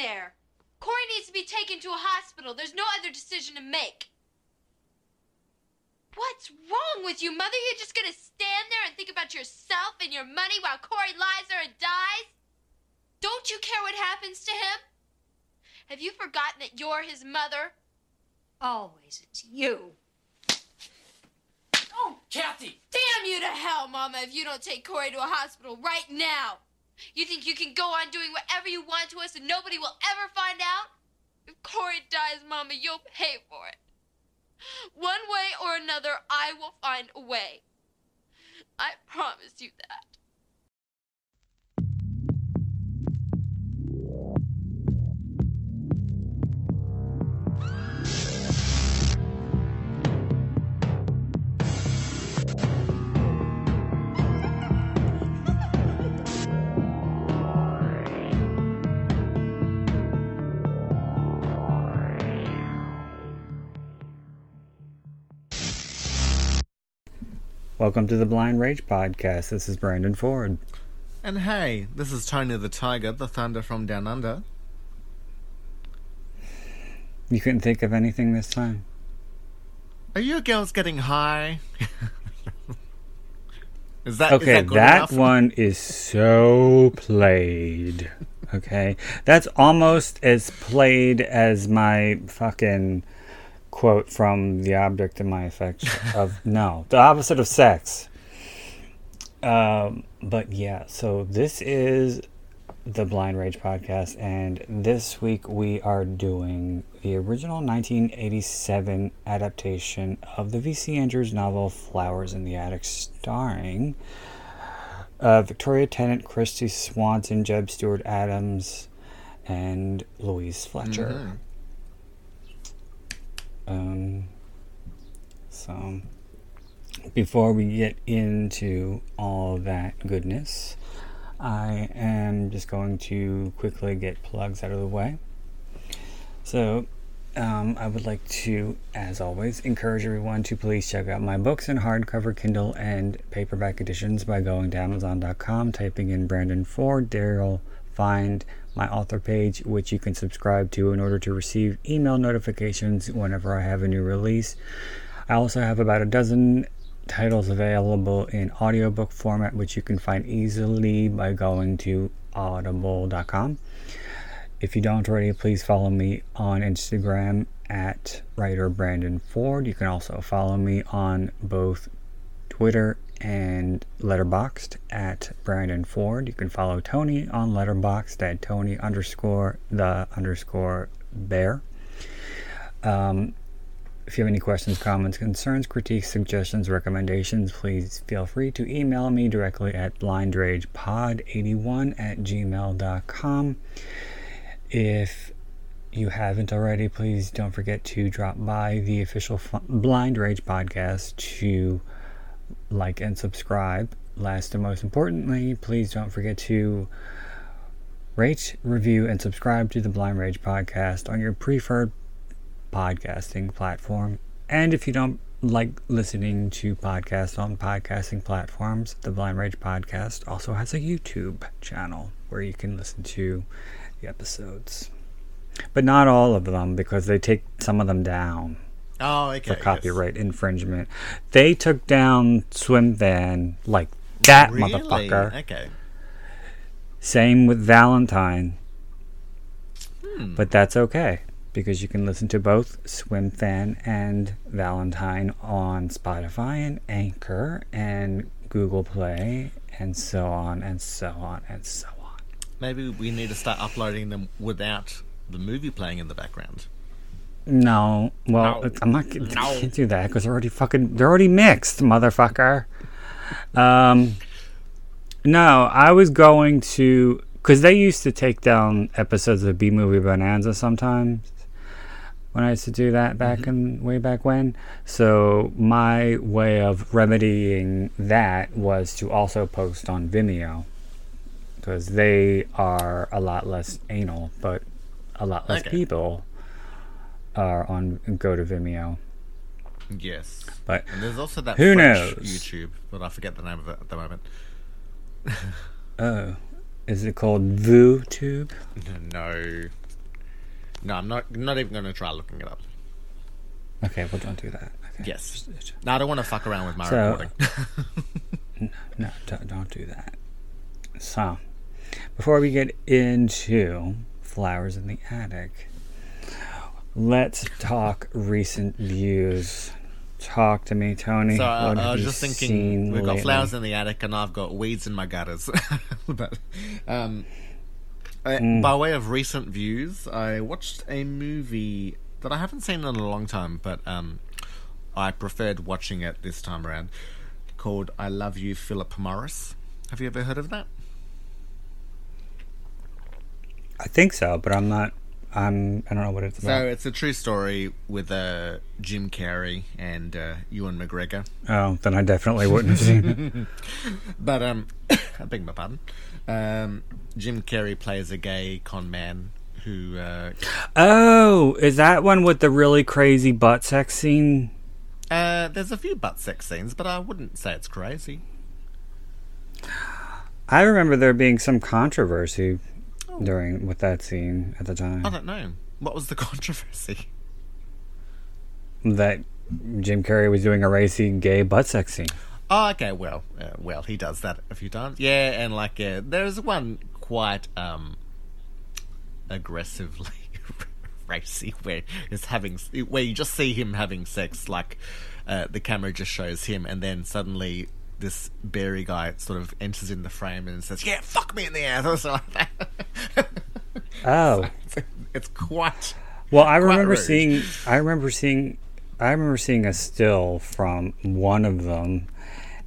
there. Corey needs to be taken to a hospital. There's no other decision to make. What's wrong with you, Mother? You're just gonna stand there and think about yourself and your money while Corey lies there and dies? Don't you care what happens to him? Have you forgotten that you're his mother? Always it's you. Oh, Kathy! Damn you to hell, Mama, if you don't take Corey to a hospital right now. You think you can go on doing whatever you want to us and nobody will ever find out? If Corey dies, Mama, you'll pay for it. One way or another, I will find a way. I promise you that. Welcome to the Blind Rage Podcast. This is Brandon Ford. And hey, this is Tony the Tiger, the Thunder from Down Under. You couldn't think of anything this time? Are you girls getting high? is that is Okay, that, that one is so played. Okay, that's almost as played as my fucking quote from The Object of My Affection of no, the opposite of sex. Um, but yeah, so this is the Blind Rage podcast, and this week we are doing the original 1987 adaptation of the V.C. Andrews novel Flowers in the Attic, starring uh, Victoria Tennant, Kristy Swanson, Jeb Stuart Adams, and Louise Fletcher. Um, so, before we get into all that goodness, I am just going to quickly get plugs out of the way. So, um, I would like to, as always, encourage everyone to please check out my books in hardcover, Kindle, and paperback editions by going to Amazon.com, typing in Brandon Ford. There you'll find my author page, which you can subscribe to in order to receive email notifications whenever I have a new release. I also have about a dozen titles available in audiobook format, which you can find easily by going to audible.com. If you don't already, please follow me on Instagram at writer Brandon Ford. You can also follow me on both Twitter and Letterboxd at Brandon Ford. You can follow Tony on Letterboxd at Tony underscore the underscore bear. Um, if you have any questions, comments, concerns, critiques, suggestions, recommendations, please feel free to email me directly at blindragepod81 at gmail.com. If you haven't already, please don't forget to drop by the official Blind Rage podcast to like and subscribe. Last and most importantly, please don't forget to rate, review, and subscribe to the Blind Rage podcast on your preferred podcasting platform. And if you don't like listening to podcasts on podcasting platforms, the Blind Rage podcast also has a YouTube channel where you can listen to the episodes. But not all of them because they take some of them down Oh, okay. for yes. copyright infringement. They took down Swim Fan like that Really? motherfucker. Okay. Same with Valentine. Hmm. But that's okay because you can listen to both Swim Fan and Valentine on Spotify and Anchor and Google Play and so on and so on and so on. Maybe we need to start uploading them without the movie playing in the background. No, well, No. I'm not gonna can't do that because they're already fucking they're already mixed, motherfucker. Um, no, I was going to because they used to take down episodes of B Movie Bonanza sometimes when I used to do that back in way back when. So my way of remedying that was to also post on Vimeo because they are a lot less anal, but a lot less Okay. people are on go to Vimeo. Yes. But And there's also that Who French knows? YouTube, but I forget the name of it at the moment. oh, is it called VooTube? No, No, I'm not. Not even going to try looking it up. Okay, well, don't do that. Okay. Yes. No, I don't want to fuck around with my So- recording. No, don't, don't do that. So, before we get into Flowers in the Attic, let's talk recent views. Talk to me, Tony. So uh, I was just thinking, we've got flowers in the attic, and I've got weeds in my gutters. but um, Mm. by way of recent views, I watched a movie that I haven't seen in a long time, but um, I preferred watching it this time around. Called "I Love You, Phillip Morris." Have you ever heard of that? I think so, but I'm not. I don't know what it's So it's a true story with uh, Jim Carrey and uh, Ewan McGregor. oh, then I definitely wouldn't have seen it. But um, I beg my pardon. Um, Jim Carrey plays a gay con man who. Uh, Oh, is that one with the really crazy butt sex scene? uh, there's a few butt sex scenes, but I wouldn't say it's crazy. I remember there being some controversy during with that scene at the time. I don't know. What was the controversy? that Jim Carrey was doing a racy gay butt sex scene. Oh, okay. Well, uh, well, he does that a few times. Yeah, and like, uh, there's one quite um aggressively racy where he's having where you just see him having sex. Like, uh, the camera just shows him, and then suddenly this Barry guy sort of enters in the frame and says, "Yeah, fuck me in the ass," or something like that. Oh, it's, it's quite. well, I remember rude. seeing. I remember seeing. I remember seeing a still from one of them,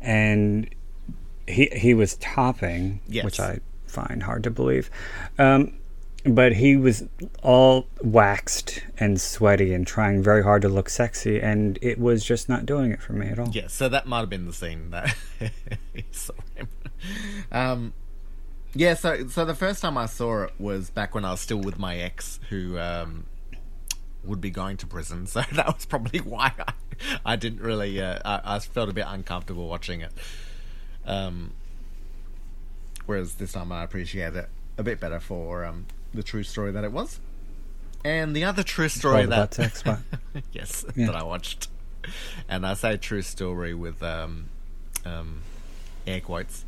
and he he was topping, Yes. which I find hard to believe. Um, but he was all waxed and sweaty and trying very hard to look sexy, and it was just not doing it for me at all. Yeah, so that might have been the scene that. Um, yeah, so so the first time I saw it was back when I was still with my ex, who um, would be going to prison. So that was probably why I, I didn't really. Uh, I, I felt a bit uncomfortable watching it. Um, whereas this time I appreciate it a bit better for um, the true story that it was. And the other true story that sex one? yes, Yeah. that I watched. And I say true story with um, um, air quotes.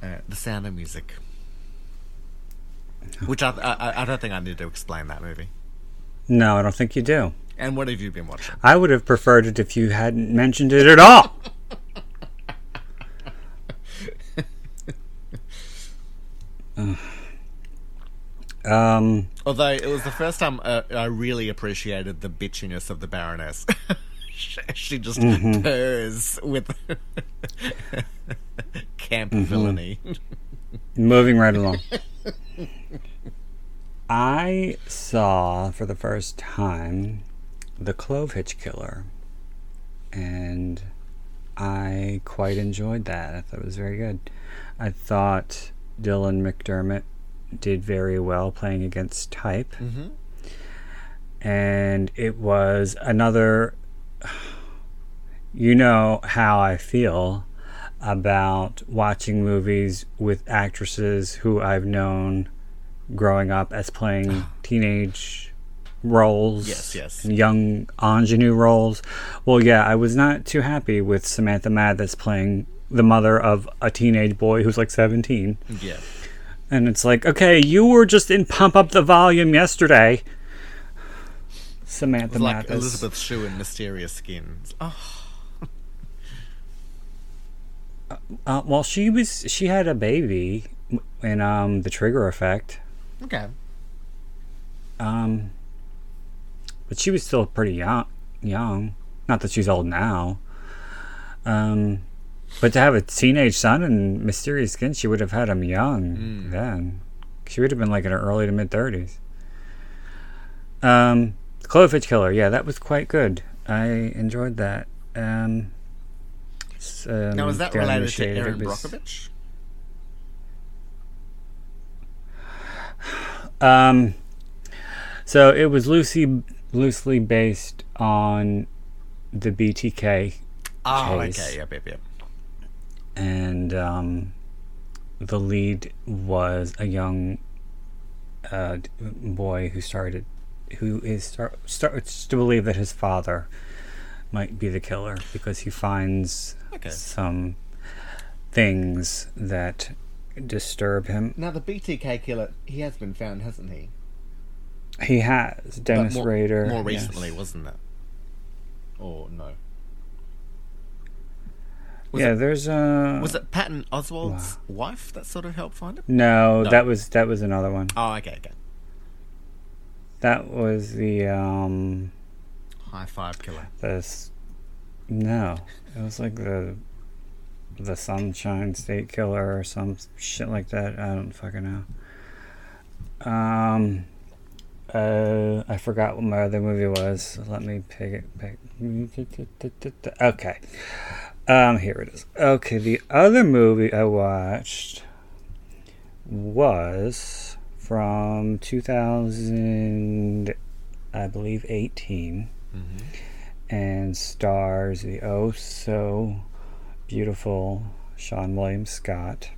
Uh, the Sound of Music, which I, I I don't think I need to explain that movie. No, I don't think you do. And what have you been watching? I would have preferred it if you hadn't mentioned it at all. Ugh. Um, Although it was the first time uh, I really appreciated the bitchiness of the Baroness. She- she just purrs with camp villainy. moving right along. I saw for the first time the Clove Hitch Killer, and I quite enjoyed that. I thought it was very good. I thought Dylan McDermott did very well playing against type, Mhm. and it was another. You know how I feel about watching movies with actresses who I've known growing up as playing teenage roles. Yes, yes. young ingenue roles. Well, yeah, I was not too happy with Samantha Mathis playing the mother of a teenage boy who's like 17. Yeah. And it's like, okay, you were just in Pump Up the Volume yesterday. Samantha like Mathis. Elizabeth Shue in Mysterious Skin. Oh, Uh, well, she was she had a baby in um the Trigger Effect. okay. Um, but she was still pretty young. Young, not that she's old now. Um, but to have a teenage son and Mysterious Skin, she would have had him young then. She would have been like in her early to mid thirties. Um, Clove Hitch Killer, yeah, that was quite good. I enjoyed that. Um, um, Now, is that related to Erin was- Brockovich? Um, so it was loosely loosely based on the BTK, Oh, Case. okay. Yep, yep, yep. And um, the lead was a young uh, boy who started who is start, starts to believe that his father might be the killer because he finds Okay. some things that disturb him. Now the BTK killer, he has been found, hasn't he? He has Dennis more, Rader. More yes. recently, wasn't it? Or no? Was yeah, it- there's a. Was it Patton Oswalt's wife that sort of helped find him? No, No. that was that was another one. Oh, okay, okay. That was the um High five killer. this. No, it was like the the Sunshine State Killer or some shit like that. I don't fucking know. Um. Uh, I forgot what my other movie was. Let me pick it. Pick. Okay. Um, here it is. Okay, the other movie I watched was from 2000, I believe, 18, Mm-hmm. and stars the oh so beautiful Seann William Scott.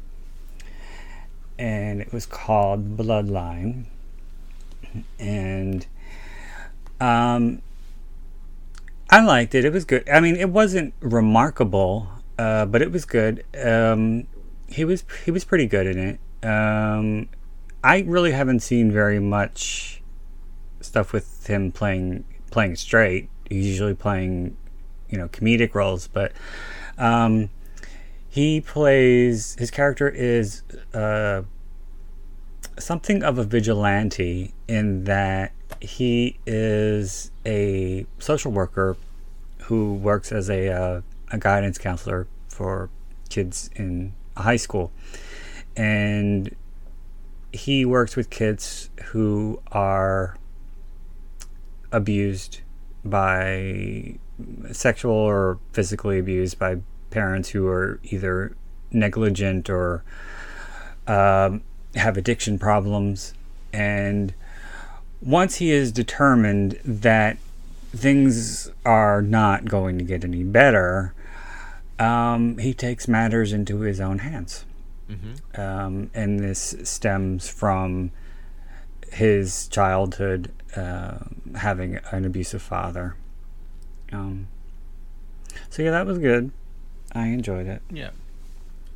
And it was called Bloodline. And um, I liked it. It was good. I mean, it wasn't remarkable, uh, but it was good. Um, he was he was pretty good in it. Um, I really haven't seen very much stuff with him playing playing straight. He's usually playing, you know, comedic roles, but um, he plays his character is uh, something of a vigilante in that he is a social worker who works as a, uh, a guidance counselor for kids in high school. And he works with kids who are abused by sexual or physically abused by parents who are either negligent or um, have addiction problems. And once he is determined that things are not going to get any better, um, he takes matters into his own hands. Mm-hmm. Um, and this stems from his childhood uh, having an abusive father. Um, so, yeah, that was good. I enjoyed it. Yeah.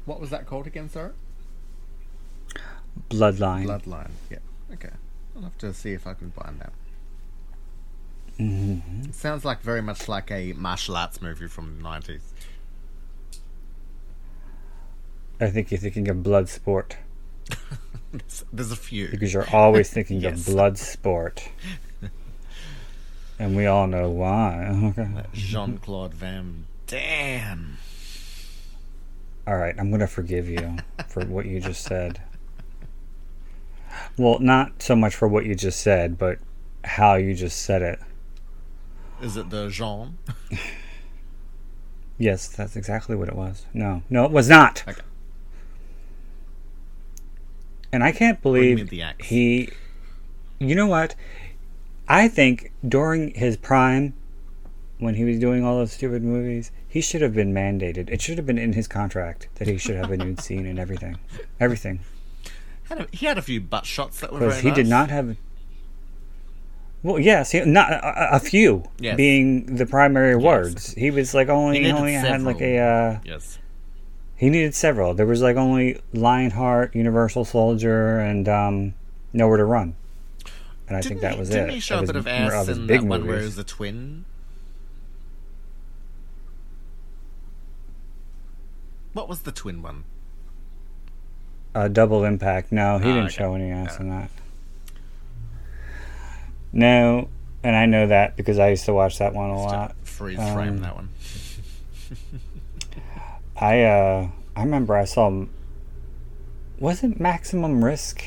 What was that called again, sir? Bloodline. Bloodline. Yeah. Okay. I'll have to see if I can find that. hmm It sounds like very much like a martial arts movie from the nineties. I think you're thinking of Bloodsport There's, there's a few. because you're always thinking Yes. of Bloodsport. and we all know why. Jean Claude Van Damme. All right, I'm going to forgive you for what you just said. Well, not so much for what you just said, but how you just said it. Is it the Jean? Yes, that's exactly what it was. No, no, it was not. Okay. And I can't you believe axe? he. You know what? I think during his prime, when he was doing all those stupid movies, he should have been mandated. It should have been in his contract that he should have a nude scene and everything, everything. Had a, he had a few butt shots that were very Because he nice. did not have. Well, yes, he, not a, a few Yes. being the primary words. He was like only He only had like a. Uh, Yes. He needed several. There was like only Lionheart, Universal Soldier, and um, Nowhere to Run. And I Didn't think that he, was didn't it. he show a bit of ass in big that one where he was a twin? What was the twin one? Uh, Double Impact. No, he Ah, didn't okay. show any ass in that. No, and I know that because I used to watch that one a Just lot. freeze Um, frame that one. I uh, I remember I saw. Wasn't Maximum Risk?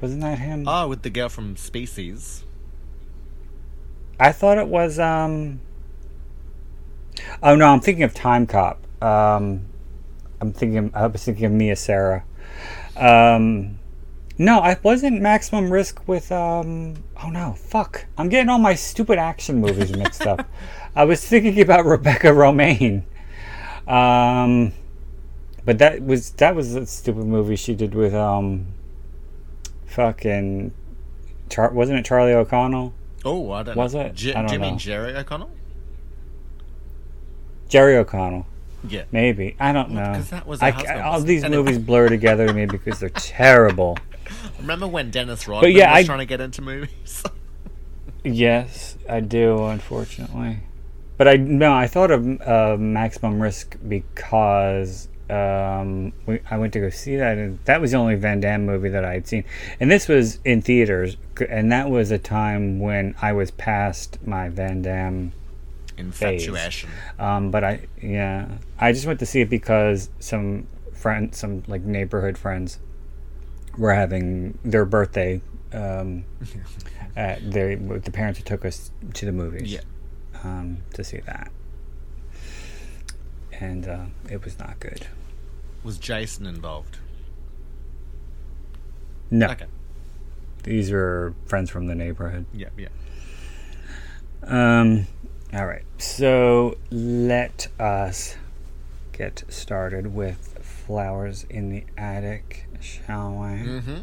Wasn't that him? Oh, with the girl from Species. I thought it was um Oh no, I'm thinking of Time Cop. Um I'm thinking I was thinking of Mia Sara. Um no, I wasn't Maximum Risk with um oh no, fuck. I'm getting all my stupid action movies mixed up. I was thinking about Rebecca Romijn. Um but that was that was a stupid movie she did with um fucking Char- wasn't it Charlie O'Connell? Oh, I don't Was know. it? J- I don't Jimmy know. and Jerry O'Connell? Jerry O'Connell. Yeah. Maybe I don't know. know. 'cause that was I all these movies blur together to me because they're terrible. Remember when Dennis Rodman yeah, was I- trying to get into movies? Yes, I do. Unfortunately, but I no, I thought of uh, Maximum Risk because um, we, I went to go see that, and that was the only Van Damme movie that I had seen, and this was in theaters, and that was a time when I was past my Van Damme. Infatuation. Um, but I yeah, I just went to see it because some friends, some like neighborhood friends, were having their birthday. Um, at their the parents who took us to the movies. Yeah. Um, to see that, and uh, it was not good. Was Jason involved? No, Okay. these were friends from the neighborhood. Yeah, yeah. Um, all right, so let us get started with flowers in the attic, shall we? Mm-hmm.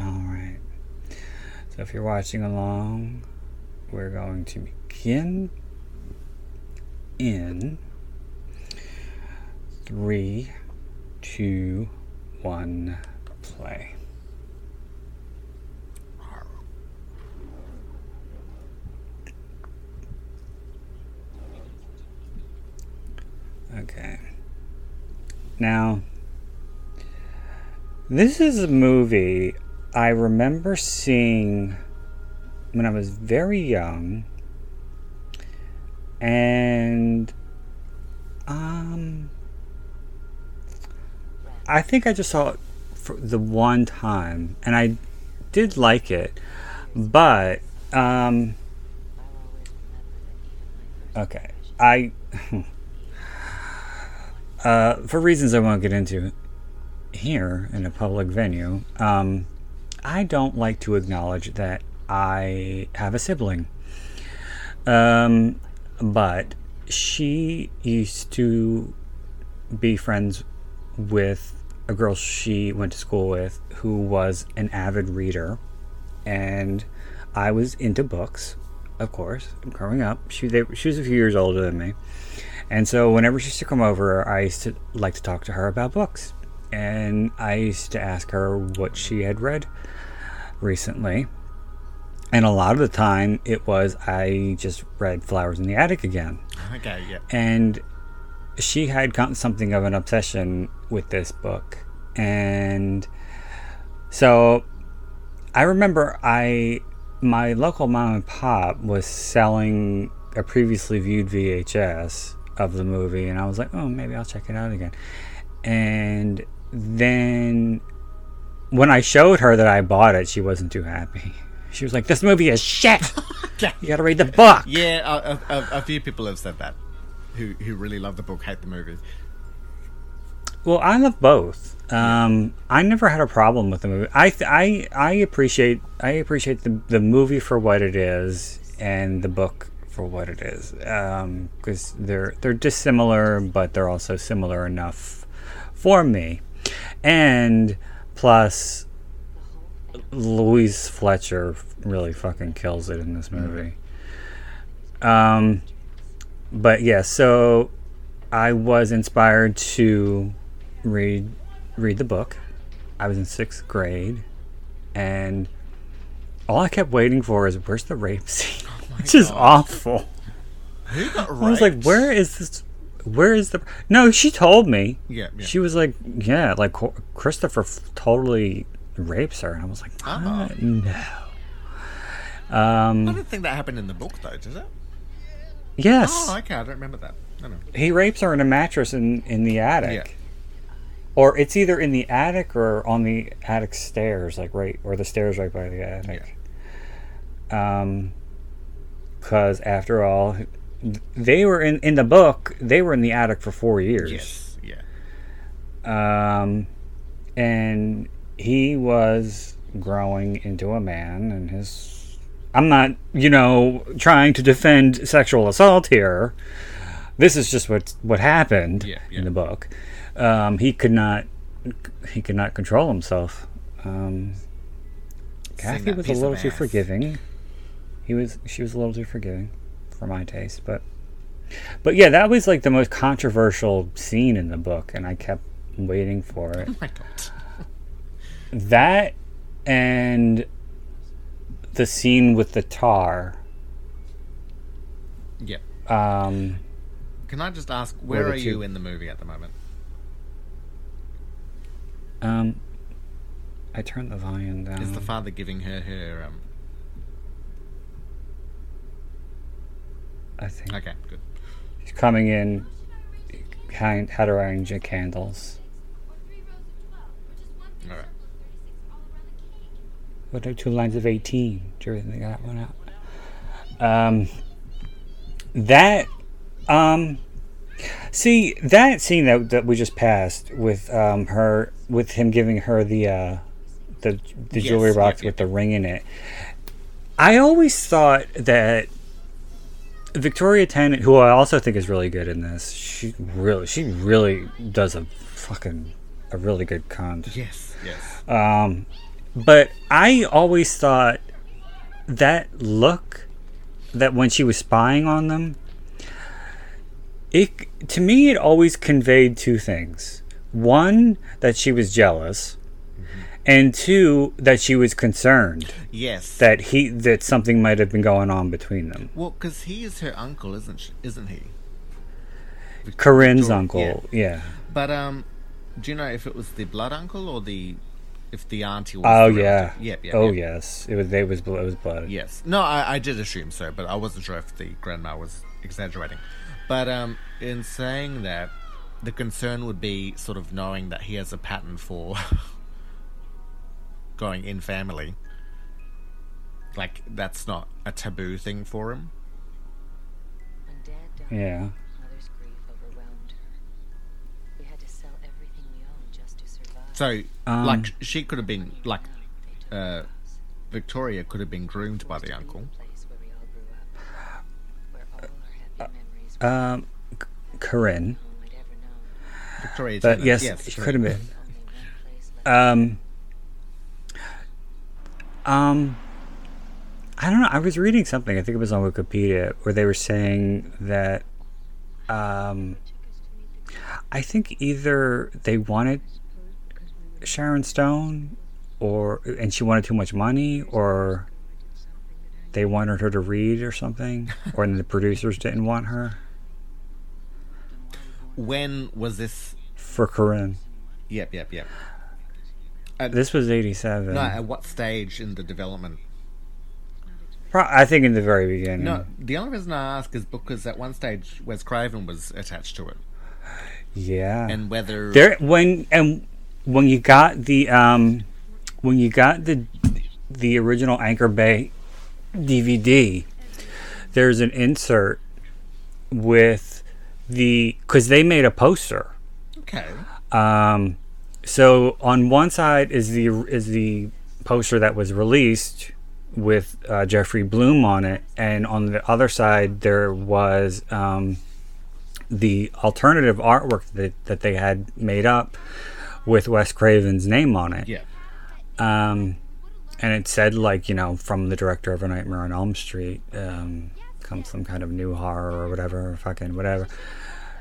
All right. So if you're watching along, we're going to begin in three, two, one, play. Okay. Now, this is a movie I remember seeing when I was very young, and um, I think I just saw it for the one time, and I did like it, but um, okay, I. Uh, for reasons I won't get into here in a public venue, um, I don't like to acknowledge that I have a sibling. Um, but she used to be friends with a girl she went to school with who was an avid reader. And I was into books, of course, growing up. She, they, she was a few years older than me. And so whenever she used to come over, I used to like to talk to her about books. And I used to ask her what she had read recently. And a lot of the time it was I just read Flowers in the Attic again. Okay, yeah. And she had gotten something of an obsession with this book. And so I remember I my local mom and pop was selling a previously viewed VHS of the movie and I was like, "Oh, maybe I'll check it out again." And then when I showed her that I bought it, she wasn't too happy. She was like, "This movie is shit. You got to read the book." Yeah, a, a, a few people have said that. Who who really love the book, hate the movie. Well, I love both. Um, I never had a problem with the movie. I th- I I appreciate I appreciate the the movie for what it is and the book for what it is because they're they're dissimilar, but they're also similar enough for me. And plus, Louise Fletcher really fucking kills it in this movie. Um, but yeah, so I was inspired to read read the book. I was in sixth grade, and all I kept waiting for is where's the rape scene, which is awful. Got I was like, where is this? Where is the? No, she told me. Yeah, yeah. She was like, yeah, like Christopher totally rapes her, and I was like, Uh-uh. no. I Um. don't think that happened in the book, though, does it? Yes. Oh, okay, I don't remember that. No, no. he rapes her in a mattress in in the attic. Or it's either in the attic or on the attic stairs, like right, or the stairs right by the attic. Um, because after all, they were in in the book. They were in the attic for four years. Yes, yeah. Um, and he was growing into a man, and his. I'm not, you know, trying to defend sexual assault here. This is just what what happened Yeah, yeah. in the book. Um, he could not, he could not control himself. Um, Kathy was a little too forgiving. He was she was a little too forgiving for my taste, but but yeah, that was like the most controversial scene in the book, and I kept waiting for it. Oh my god. That and the scene with the tar. Yep. Um, Can I just ask, where are you in the movie at the moment? um, I turned the volume down. Is the father giving her her um? I think Okay, good. he's coming in, had had arranged candles. All right. What are two lines of 18? Do you think that one out? Um, that, um, see, that scene that, that we just passed with, um, her, with him giving her the, uh, the, the Yes, jewelry box with the ring in it. I always thought that Victoria Tennant, who I also think is really good in this, she really, she really does a fucking, a really good con. Yes, yes. Um, but I always thought that look that when she was spying on them, it to me it always conveyed two things. One, that she was jealous, and two, that she was concerned Yes. that he that something might have been going on between them. well, because he is her uncle, isn't she, isn't he? Corinne's uncle, yeah. But um, do you know if it was the blood uncle or the if the auntie was? Oh yeah. Yep. Yep. oh yes. It was. They was. It was blood. Yes. No, I, I did assume so, but I wasn't sure if the grandma was exaggerating. But um, in saying that, the concern would be sort of knowing that he has a pattern for going in family. Like that's not a taboo thing for him. When Dad died, Yeah. Mother's grief overwhelmed her. We had to sell everything we owned just to survive. So, Um, like, she could have been like uh, Victoria could have been groomed by the uncle. place where we all grew up, where all our happy memories were Um, C- Corinne. home I'd ever known. Victoria, But yes, yes, she could have been. Only one place left. Um, um, I don't know. I was reading something. I think it was on Wikipedia where they were saying that. Um, I think either they wanted Sharon Stone, or and she wanted too much money, or they wanted her to read or something, or the producers didn't want her When was this? for Corinne. Yep, yep, yep. This was eighty-seven. No, at what stage in the development? Pro- I think in the very beginning. No, the only reason I ask is because at one stage Wes Craven was attached to it, Yeah. and whether there when and when you got the um when you got the the original Anchor Bay DVD, there's an insert with the because they made a poster. okay, Um, so on one side is the is the poster that was released with uh, Jeffrey Bloom on it, and on the other side there was um, the alternative artwork that that they had made up with Wes Craven's name on it. yeah, Um, and it said like you know from the director of A Nightmare on Elm Street um, comes some kind of new horror or whatever, fucking whatever.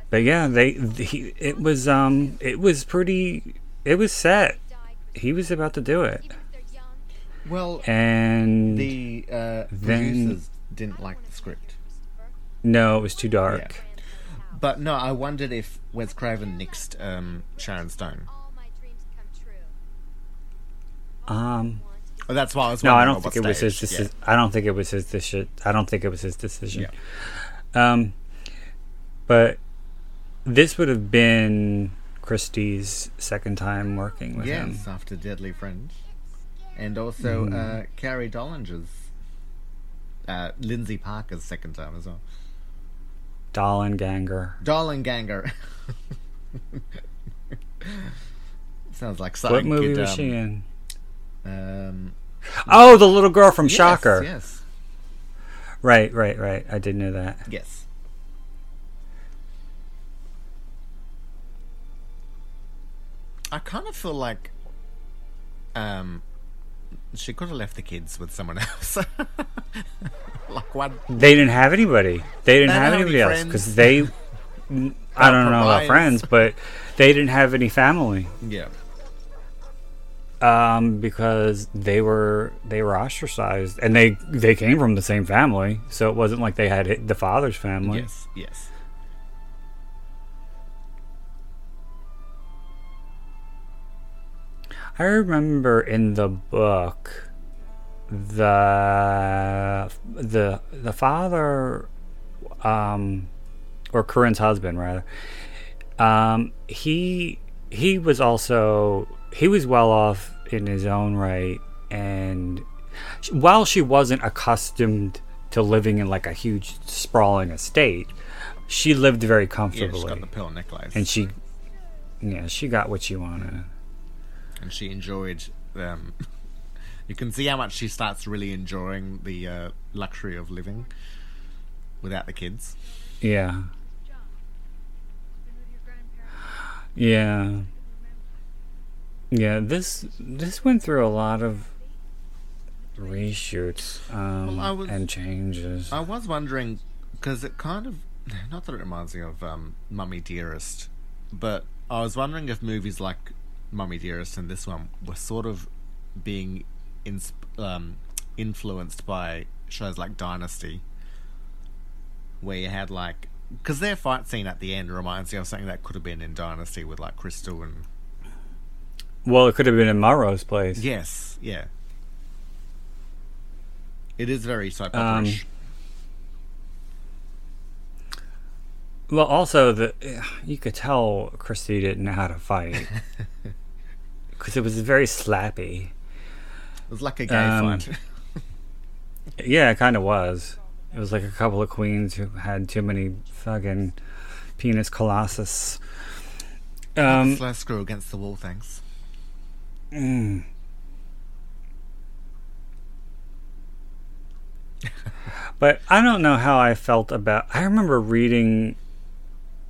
But yeah, they he, it was um it was pretty it was set. He was about to do it, well, and the uh, producers didn't like the script, no, it was too dark. but no, I wondered if Wes Craven nixed um, Sharon Stone. Um, Oh, that's why I was. no, I don't think it was his. I don't think it was his decision. I don't think it was his decision. Yeah. Um, but this would have been Kristy's second time working with Yeah. him. Yes, after Deadly Friends, and also Mm. uh, Carrie Dollinger's, uh, Lindsay Parker's second time as well. Dollanganger. Dollanganger. Sounds like something. What movie could, was um, she in? Um, Oh, the little girl from yes, Shocker. Yes. Right, right, right. I did know that. Yes. I kind of feel like um, She could have left the kids with someone else. like what? They didn't have anybody. They didn't They have anybody any else because they. I don't know about friends, but they didn't have any family. Yeah. um, because they were they were ostracized and they they came from the same family, so it wasn't like they had the father's family. Yes. Yes. I remember in the book the the the father um or Corinne's husband rather um he he was also he was well off in his own right and while she wasn't accustomed to living in like a huge sprawling estate she lived very comfortably Yeah. Comfortably got the pearl necklace, and she yeah she got what she wanted and she enjoyed. Um, you can see how much she starts really enjoying the uh, luxury of living without the kids. Yeah. Yeah. Yeah, this this went through a lot of reshoots um, Well, was- and changes. I was wondering because it kind of not that it reminds me of um, Mummy Dearest, but I was wondering if movies like Mummy Dearest and this one were sort of being ins- um, influenced by shows like Dynasty, where you had like because their fight scene at the end reminds me of something that could have been in Dynasty with like Krystle and well, it could have been in Melrose Place. yes, yeah. It is very soap Um, opera-ish. Well, also the you could tell Kristy didn't know how to fight because it was very slappy. it was like a gay um, fight. Yeah, it kind of was. It was like a couple of queens who had too many fucking penis colossus. Um, Slow screw against the wall, thanks. mm. but I don't know how I felt about. I remember reading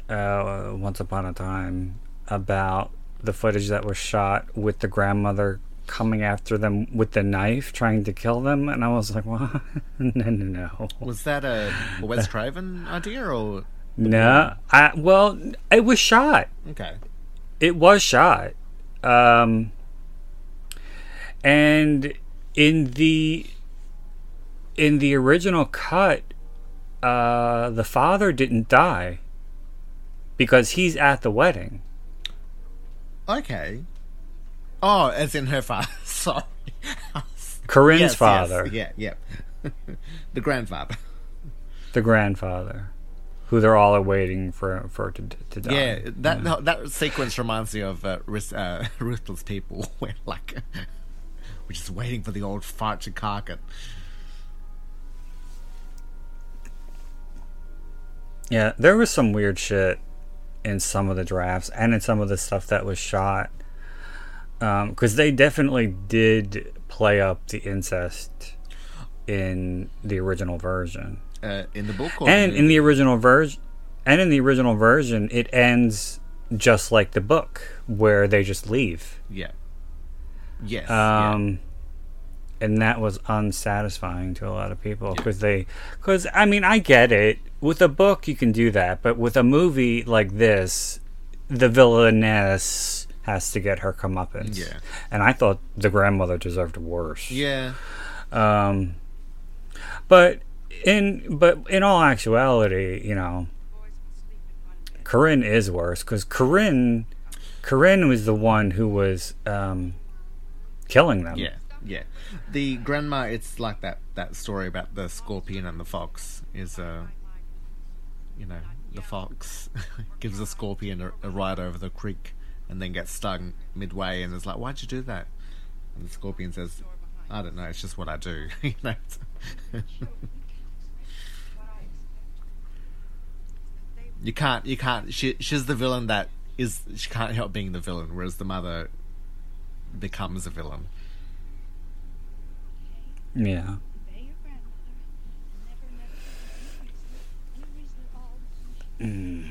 uh, once upon a time about the footage that was shot with the grandmother coming after them with the knife, trying to kill them, and I was like, "What? no, no, no." Was that a Wes Craven idea or No, I well, it was shot. okay? It was shot, um, and in the in the original cut, uh, the father didn't die because he's at the wedding. Okay. Oh, as in her father. Sorry. Corinne's Yes, yes, father, Yeah, yeah. the grandfather. the grandfather, who they're all awaiting for for to to die. Yeah, that that sequence reminds me of uh, uh, Ruthless People, where like we're just waiting for the old fart to cark it. Yeah, there was some weird shit in some of the drafts and in some of the stuff that was shot. Because they definitely did play up the incest in the original version, Uh, in the book, or and in the original version, and in the original version, it ends just like the book, where they just leave. yeah, yes, yeah. And that was unsatisfying to a lot of people because they, because I mean, I get it. With a book, you can do that, but with a movie like this, the villainess has to get her comeuppance. Yeah. and I thought the grandmother deserved worse. yeah. Um, but in but in all actuality, you know, Corinne is worse because Corinne, Corinne was the one who was um, killing them. Yeah, yeah. The grandma, it's like that that story about the scorpion and the fox. Is uh, you know, the fox gives the scorpion a, a ride over the creek and then gets stung midway, and is like, "Why'd you do that?" And the scorpion says, "I don't know. It's just what I do." you know. You can't. You can't. She, she's the villain that is. She can't help being the villain, whereas the mother becomes a villain. Yeah. Mm.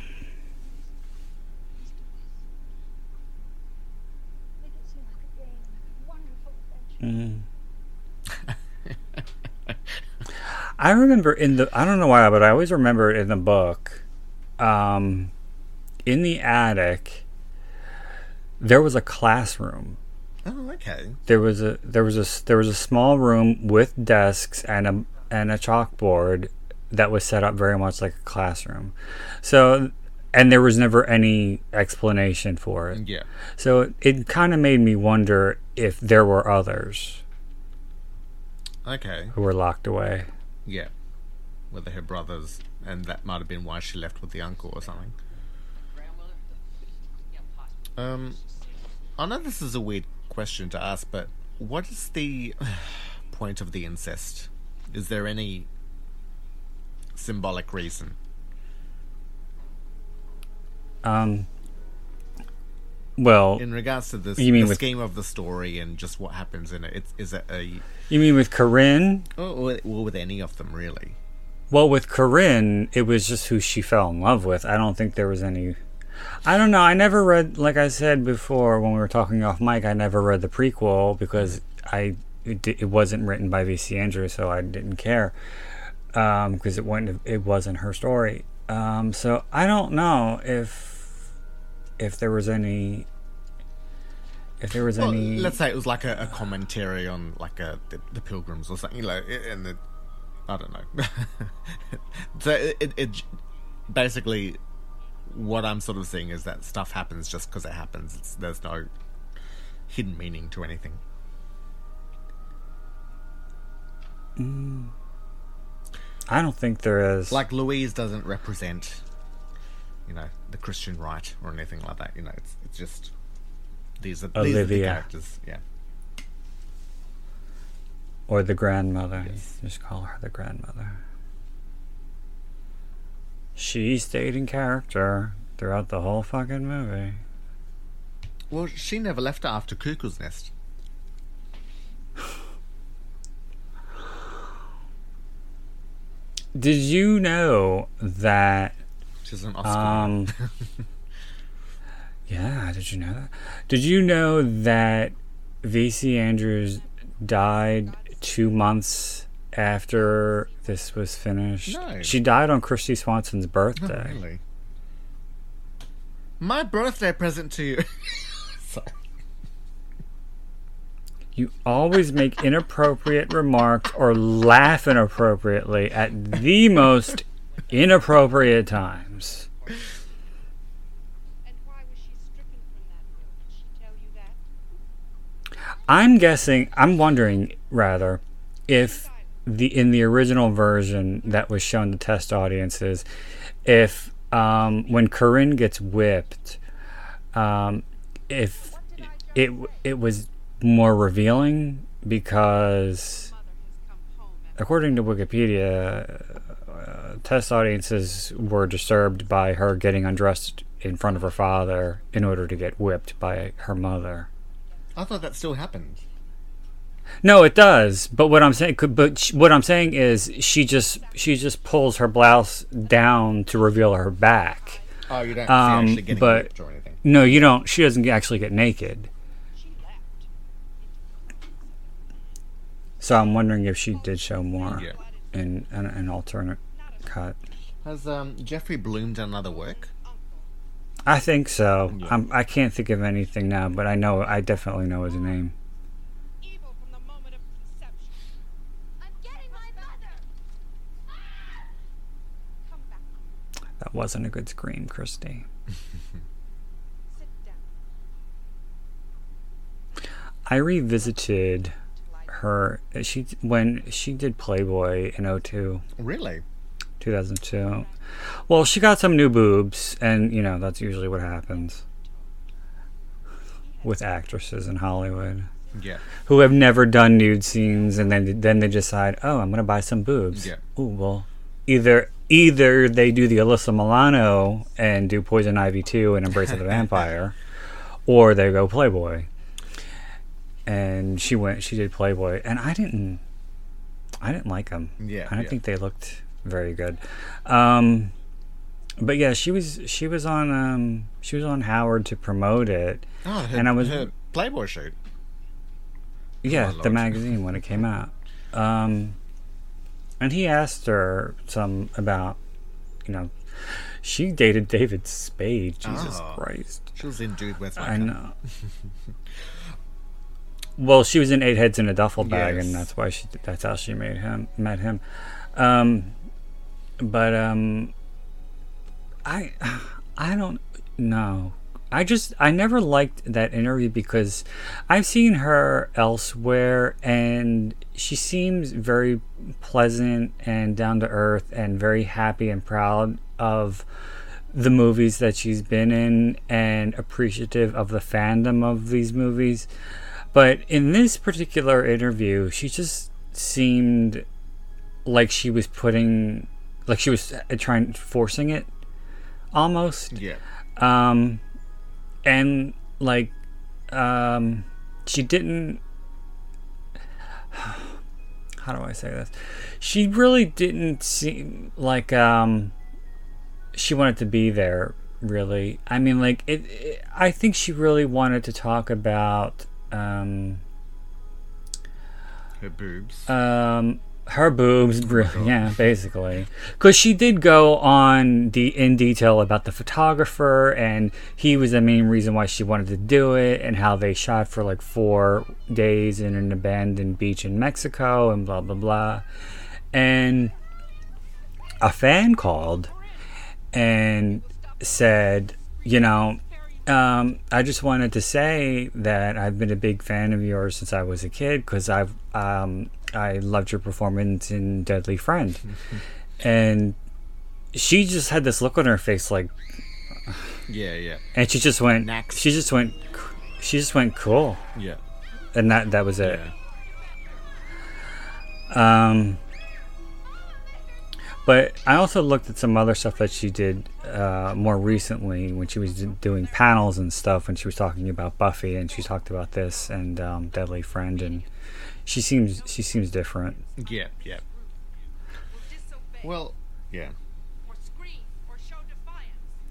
I remember in the I don't know why, but I always remember in the book, um, in the attic, there was a classroom Oh, okay. There was a there was a s- there was a small room with desks and a and a chalkboard that was set up very much like a classroom. So and there was never any explanation for it. Yeah. So it kind of made me wonder if there were others Okay. who were locked away. Yeah. Whether her brothers, and that might have been why she left with the uncle or something. Um, I know this is a weird question to ask, but what is the point of the incest? Is there any symbolic reason? Um. Well, In regards to this, You mean the with- scheme of the story and just what happens in it, it's, is it a you mean with Corinne? or, or with any of them really? Well, with Corinne, it was just who she fell in love with. I don't think there was any. I don't know. I never read, like I said before when we were talking off mic, I never read the prequel because I it, it wasn't written by V.C. Andrews, so I didn't care because it wasn't it wasn't her story. Um, so I don't know if if there was any if there was Well, any. let's say it was like a, a commentary on like a the, the pilgrims or something like and the, I don't know. so it, it, it basically what I'm sort of seeing is that stuff happens just because it happens. It's, there's no hidden meaning to anything. Mm. I don't think there is. Like Louise doesn't represent, you know, the Christian right or anything like that. You know, it's it's just these are these are the characters. Yeah. or the grandmother. Yes. Just call her the grandmother. She stayed in character throughout the whole fucking movie. Well, she never left after Cuckoo's Nest. Did you know that? She's an Oscar. Um, yeah, did you know that? Did you know that V.C. Andrews died two months after this was finished? No. She died on Kristy Swanson's Oh, birthday. really? My birthday present to you. Sorry. You always make inappropriate remarks or laugh inappropriately at the most inappropriate times. And why was she stricken from that will? She tell you that? I'm guessing, I'm wondering rather, if the in the original version that was shown to test audiences, if um, when Corinne gets whipped, um, if it it was more revealing because according to Wikipedia, uh, test audiences were disturbed by her getting undressed in front of her father in order to get whipped by her mother. I thought that still happened. No, it does. But what I'm saying, but sh- what I'm saying is, she just she just pulls her blouse down to reveal her back. Oh, you don't Um, see actually getting but- whipped or anything. No, you don't. She doesn't actually get naked. she left. So I'm wondering if she did show more Yeah. in an, an alternate cut. Has um, Jeffrey Bloom done other work? I think so. Yeah. I'm, I can't think of anything now, but I know I definitely know his name. Evil from the moment of conception. I'm getting my mother. Come back. That wasn't a good scream, Kristy. I revisited her. She when she did Playboy in 02. Really? 2002. Well, she got some new boobs, and you know that's usually what happens with actresses in Hollywood Yeah. who have never done nude scenes, and then then they decide, oh, I'm gonna buy some boobs. Yeah. Ooh, well, either either they do the Alyssa Milano and do Poison Ivy 2 and Embrace of the Vampire, or they go Playboy. And she went. She did Playboy, and I didn't. I didn't like them. Yeah, I don't yeah. think they looked very good. Um, but yeah, she was she was on um she was on Howard to promote it. Oh, her, And I was- Playboy shoot. Yeah, my the magazine when it came out. Um, and he asked her some about, you know, she dated David Spade. Jesus Oh. Christ. She was in Dude My I know. well, she was in Eight Heads in a Duffel Bag, and that's why she. That's how she made him. Met him. Um, but um, I, I don't know. I just I never liked that interview because I've seen her elsewhere, and she seems very pleasant and down to earth, and very happy and proud of the movies that she's been in and appreciative of the fandom of these movies. But in this particular interview, she just seemed like she was putting, like she was uh, trying, forcing it almost. Yeah. Um, and like, um, she didn't. How do I say this? She really didn't seem like um, she wanted to be there. Really, I mean, like it, it. I think she really wanted to talk about um, Her boobs. um, her boobs, br- yeah, basically, because she did go on the in detail about the photographer, and he was the main reason why she wanted to do it, and how they shot for like four days in an abandoned beach in Mexico, and blah blah blah, and a fan called and said, you know, um, I just wanted to say that I've been a big fan of yours since I was a kid because I've um, I loved your performance in Deadly Friend, and she just had this look on her face like, yeah, yeah, and she just went, Next. she just went, she just went cool, yeah. and that that was it. Yeah. Um, but I also looked at some other stuff that she did uh, more recently when she was doing panels and stuff. When she was talking about Buffy, and she talked about this and um, Deadly Friend, and she seems she seems different. Yeah, yeah. Well, yeah.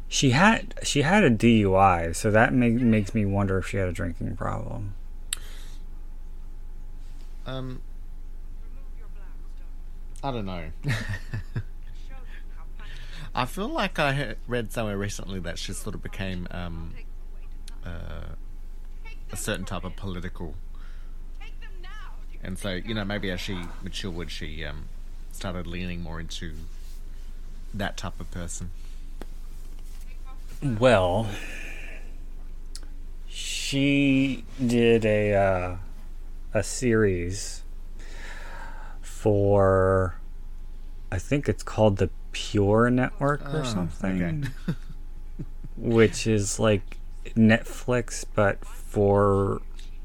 She had she had a DUI, so that ma- makes me wonder if she had a drinking problem. Um, I don't know. I feel like I read somewhere recently that she sort of became um, uh, a certain type of political, and so you know maybe as she matured, she um, started leaning more into that type of person. Well, she did a uh, a series for I think it's called the Pure Network or Oh, something, which is like Netflix but for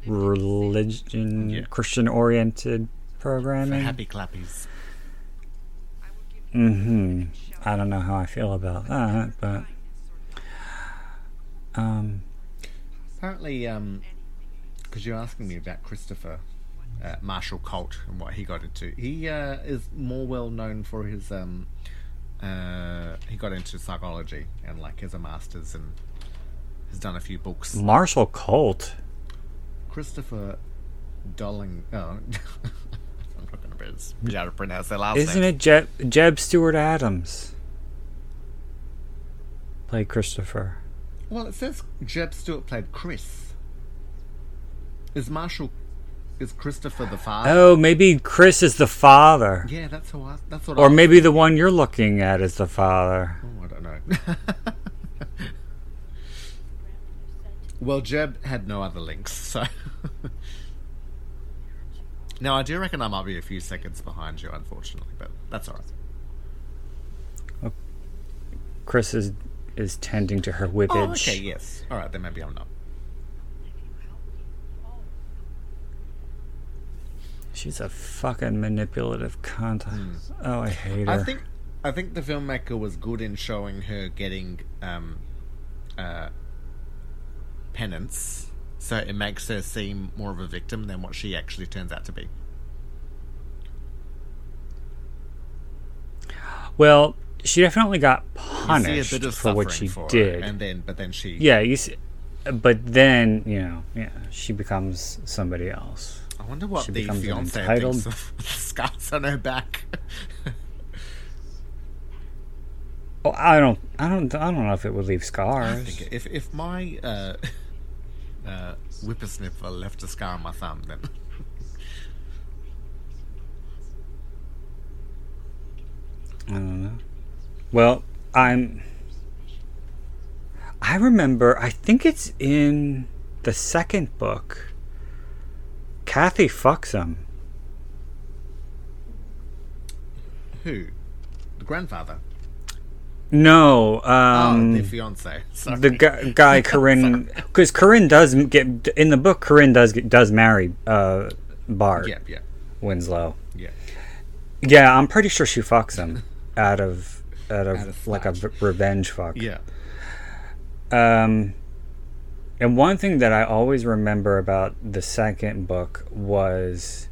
religion Yeah. Christian oriented For programming. happy clappies. Mm-hmm. I don't know how I feel about that, but um, Apparently, um, because you're asking me about Christopher uh, Marshall Colt and what he got into, he uh, is more well known for his um, uh, he got into psychology and like has a master's and has done a few books. Marshall Colt. Christopher Dolling. Oh, I'm not going to be able to pronounce their last Isn't name. it Jeb, Jeb Stuart Adams? Played Christopher. Well, it says Jeb Stuart played Chris. Is Marshall? Is Christopher the father? Oh, maybe Chris is the father. Yeah, that's who I. That's what. I Or maybe the one you're looking at is the father. Oh, I don't know. well, Jeb had no other links, so. now, I do reckon I might be a few seconds behind you, unfortunately, but that's alright. Chris is is tending to her whippage. Oh, okay, yes. Alright, then maybe I'm not. She's a fucking manipulative cunt. Oh, I hate her. I think I think the filmmaker was good in showing her getting um, uh, penance, so it makes her seem more of a victim than what she actually turns out to be. well, she definitely got punished see a bit of for what she for did. her, and then but then she. yeah, you see, but then you know, yeah, she becomes somebody else. I wonder what She the fiance entitled- thinks of scars on her back. Oh, I don't, I don't, I don't know if it would leave I scars. think if if my uh, uh, whippersnapper left a scar on my thumb, then I don't know. Well, I'm. I remember. I think it's in the second book. Kathy fucks him. who? The grandfather. No, oh, um, the fiance. Sorry. the gu- guy Corinne, because Corinne does get in the book. Corinne does get, does marry uh, Bart Yeah, yeah, Winslow. yeah. Yeah, I'm pretty sure she fucks him out of out of, Out of like a revenge fuck. Yeah. Um, and one thing that I always remember about the second book was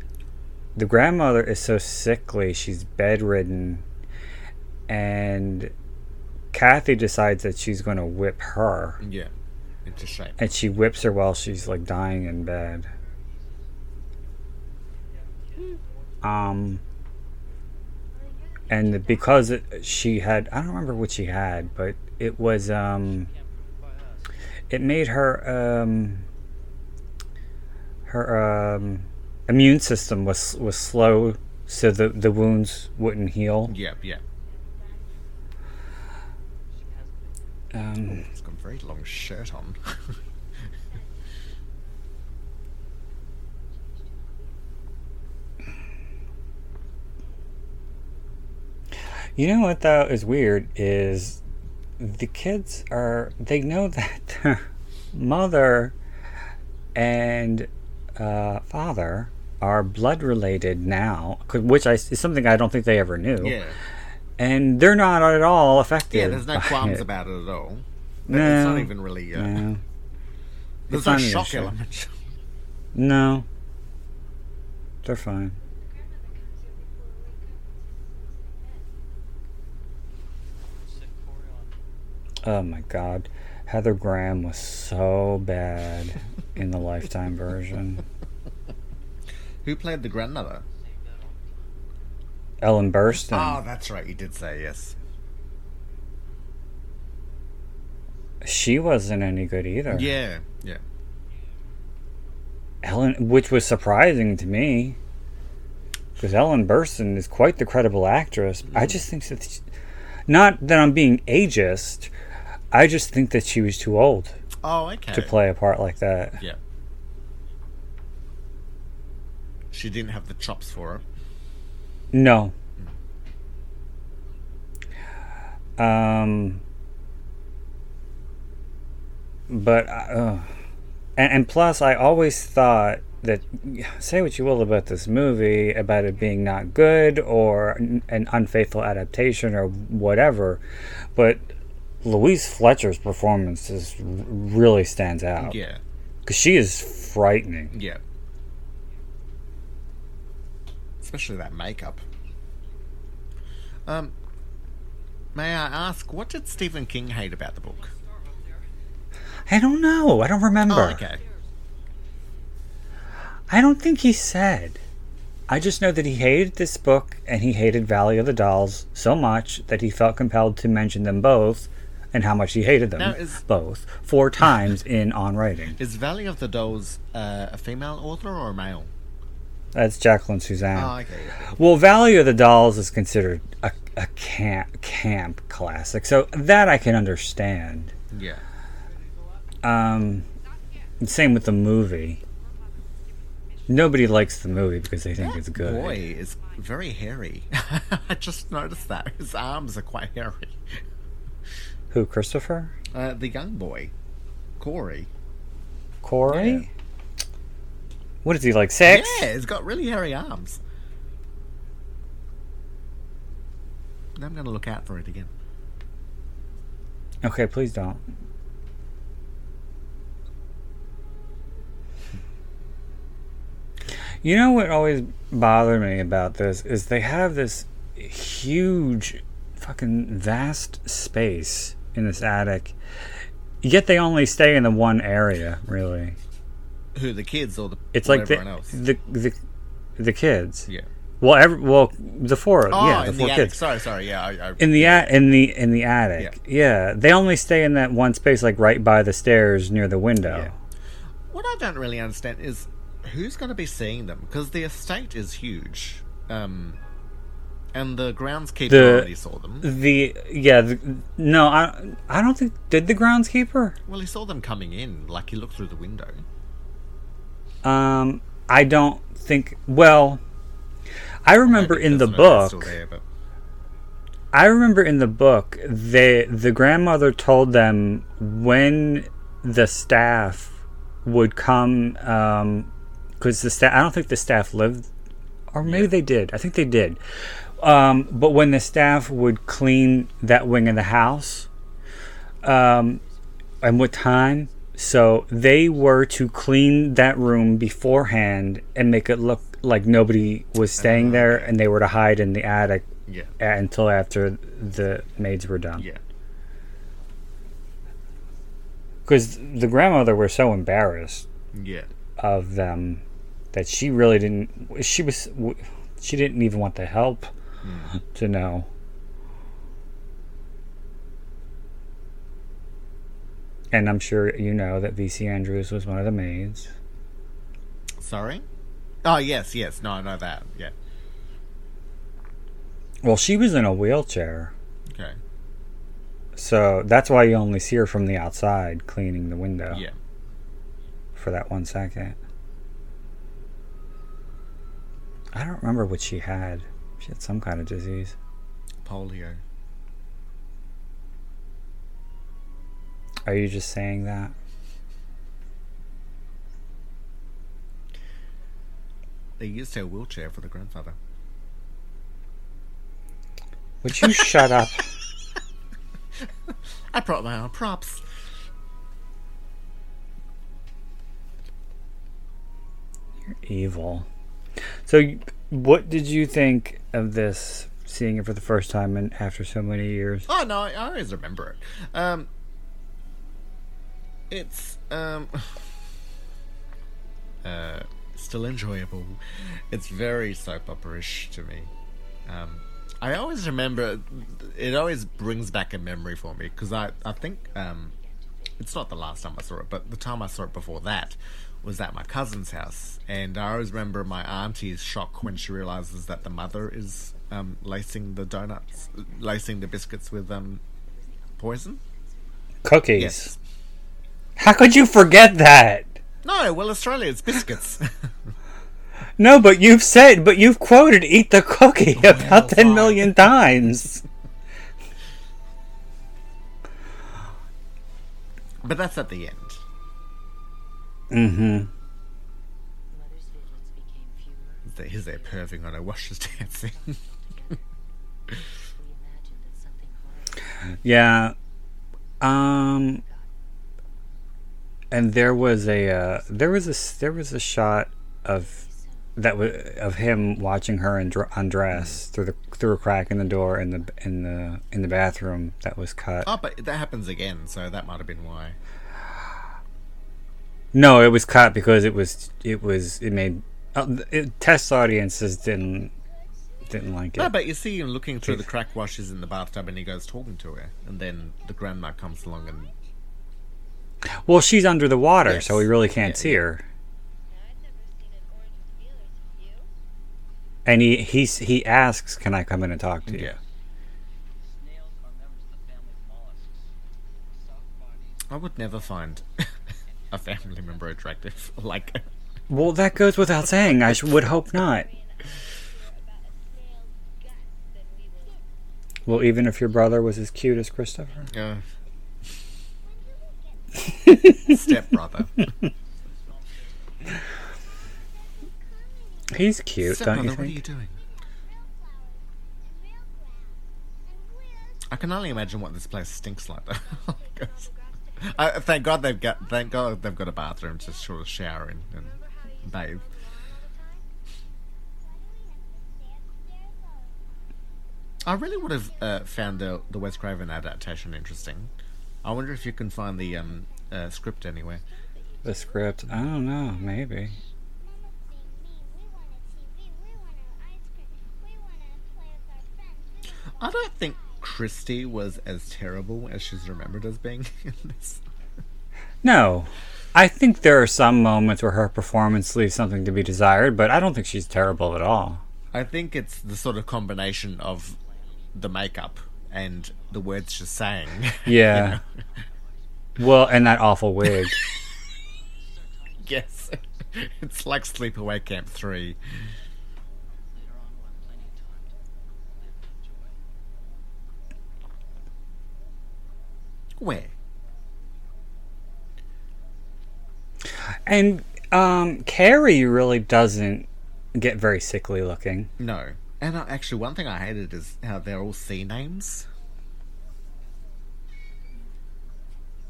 the grandmother is so sickly, she's bedridden, and Kathy decides that she's going to whip her, Yeah. Into shape. and she whips her while she's like dying in bed. Um, and because it, she had, I don't remember what she had, but it was, um, it made her, um, her, um, immune system was, was slow so the, the wounds wouldn't heal. Yeah, yeah. Um, It's got a very long shirt on. You know what though is weird is the kids are they know that their mother and uh, father are blood related now, which I, is something I don't think they ever knew. yeah. And they're not at all affected. Yeah, there's no qualms it. about it at all. No, it's not even really. Uh, no, There's It's no not shock issue. element. no, they're fine. Oh my god. Heather Graham was so bad in the Lifetime version. Who played the grandmother? Ellen Burstyn. Oh, that's right. You did say yes. She wasn't any good either. Yeah, yeah. Ellen, which was surprising to me, because Ellen Burstyn is quite the credible actress. I mm-hmm. just think that, she- not that I'm being ageist, I just think that she was too old Oh, okay. to play a part like that. Yeah. She didn't have the chops for it. No. Um. But uh, and, and plus, I always thought that say what you will about this movie, about it being not good or an unfaithful adaptation or whatever, but Louise Fletcher's performance is really stands out Yeah, because she is frightening. yeah. Especially that makeup. Um, may I ask, what did Stephen King hate about the book? I don't know. I don't remember. Oh, okay. I don't think he said. I just know that he hated this book and he hated Valley of the Dolls so much that he felt compelled to mention them both and how much he hated them Now, is- both four times in On Writing. Is Valley of the Dolls uh, a female author or a male? That's Jacqueline Susann. Oh, okay. Well, Valley of the Dolls is considered a, a camp camp classic, so that I can understand. Yeah. Um, same with the movie. Nobody likes the movie because they think it's good. Boy is very hairy. I just noticed that his arms are quite hairy. Who, Christopher? Uh, the young boy, Corey. Corey? What is he like six? Yeah, he's got really hairy arms. I'm to look out for it again. Okay, please don't. You know what always bothered me about this is they have this huge, fucking vast space in this attic, yet they only stay in the one area. Really, Who the kids or the it's or like the, everyone else? the the the kids. yeah. Well, every, well, the four, Oh, yeah, the in four the attic. kids. Sorry, sorry. Yeah, I, I, In the at in the in the attic, yeah. They only stay in that one space, like right by the stairs near the window. Yeah. What I don't really understand is who's going to be seeing them because the estate is huge, um, and the groundskeeper The- already saw them. The yeah, the, no, I I don't think did the groundskeeper. Well, he saw them coming in, like he looked through the window. Um, I don't think. Well, I remember Maybe in the doesn't know if they're book. there, but I remember in the book, they the grandmother told them when the staff would come, because the staff. I don't think the staff lived, or maybe they did. I think they did. Um, but when the staff would clean that wing of the house, um, and what time? So they were to clean that room beforehand and make it look like nobody was staying uh-huh. there, and they were to hide in the attic yeah, until after the maids were done. yeah, Because the grandmother was so embarrassed yeah. of them that she really didn't. She was. She didn't even want the help mm-hmm. to know. And I'm sure you know that VC Andrews was one of the maids. Sorry. Oh yes, yes. No, I know that. Yeah. Well, she was in a wheelchair, Okay. so that's why you only see her from the outside cleaning the window Yeah. for that one second. I don't remember what she had. She had some kind of disease. Polio. Are you just saying that? They used her wheelchair for the grandfather. Would you shut up? I brought my own props. You're evil. So, what did you think of this? Seeing it for the first time and after so many years. Oh no, I always remember it. Um, it's um, uh, still enjoyable. It's very soap opera-ish to me. Um, I always remember. It always brings back a memory for me because I I think um, it's not the last time I saw it, but the time I saw it before that was at my cousin's house, and I always remember my auntie's shock when she realizes that the mother is um, lacing the donuts, lacing the biscuits with um, poison. Cookies. Yes. How could you forget that? No, well, Australia, it's biscuits. No, but you've said, but you've quoted "eat the cookie" about ten fine. million times. but that's at the end. Mm-hmm. Mother's visits became. Is there perving on while she's dancing? We imagined that something horrible Yeah. Um. And there was a uh, there was a there was a shot of that was of him watching her undr- undress through the through a crack in the door in the in the in the bathroom that was cut. oh, but that happens again, so that might have been why. No, it was cut because it was it was it made uh, it, test audiences didn't didn't like it. No, but you see him looking through the crack while she's in the bathtub, and he goes talking to her, and then the grandma comes along and Well, she's under the water, Yes. so we really can't Yeah, see her. I've never seen an orange with feelers. Have you? And he he's, he asks, "Can I come in and talk to you?" yeah. Snails are members of the family of mollusks. Soft bodies. I would never find a family member attractive. Like, Well, that goes without saying. I would hope not. About a snail's guts, then we will. Well, even if your brother was as cute as Christopher. uh, step brother. He's cute, don't you what are you think? doing? I can only imagine what this place stinks like. Though. 'Cause- I, thank God they've got. Thank God they've got a bathroom to sort of shower in and bathe. I really would have uh, found the the Wes Craven adaptation interesting. I wonder if you can find the um, uh, script anywhere. The script. I don't know. Maybe. I don't think Kristy was as terrible as she's remembered as being in this. No. I think there are some moments where her performance leaves something to be desired, but I don't think she's terrible at all. I think it's the sort of combination of the makeup and the words she's saying. Yeah. Well, and that awful wig. yes. It's like Sleepaway Camp 3. Later on, we'll have plenty of time to live and enjoy. Where? And um, Carrie really doesn't get very sickly looking. No. And actually, one thing I hated is how they're all C names.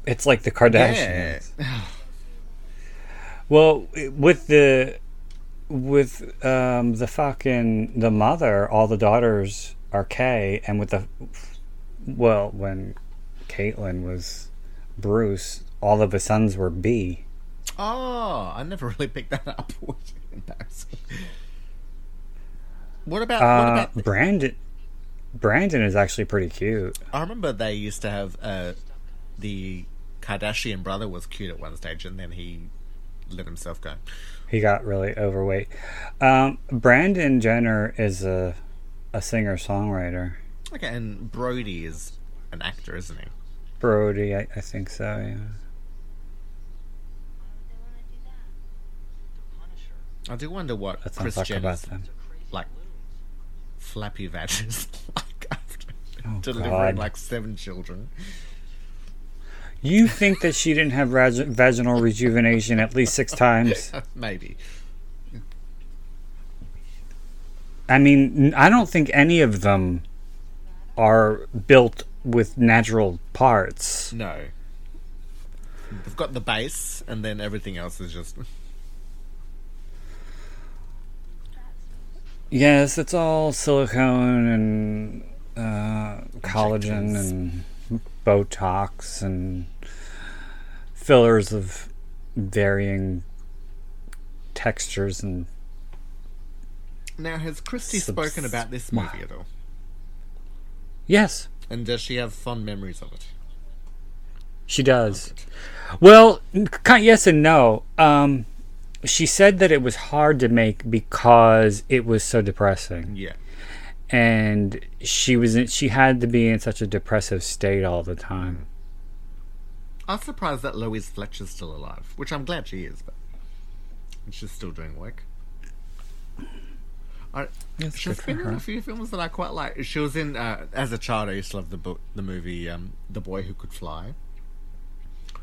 It's like the Kardashians. Yeah. Well, with the with um, the fucking the mother, all the daughters are K, and with the well, when Caitlyn was Bruce, all of the sons were B. Oh, I never really picked that up. What about Uh, what about? Brandon. Brandon is actually pretty cute. I remember they used to have uh, the Kardashian brother was cute at one stage, and then he let himself go. He got really overweight. Um, Brandon Jenner is a a singer songwriter. Okay, and Brody is an actor, isn't he? Brody, I, I think so. Yeah. Why would they want to do that? Punisher. I do wonder what Let's Kris talk about Jenner's flappy vag like after Oh, delivering God. like seven children. You think that she didn't have vag- vaginal rejuvenation at least six times? Maybe. I mean, I don't think any of them are built with natural parts. No. They've got the base, and then everything else is just. Yes, it's all silicone and uh, collagen and Botox and fillers of varying textures and Now, has Kristy Subs- spoken about this movie at all? yes, And does she have fond memories of it? she does. Well, yes and no. Um, she said that it was hard to make because it was so depressing, Yeah. and she was in, she had to be in such a depressive state all the time. I'm surprised that Louise Fletcher's still alive, which I'm glad she is, but she's still doing work. I, That's she's good been in a few films that I quite like. She was in uh, as a child. I used to love the book, the movie, um, The Boy Who Could Fly.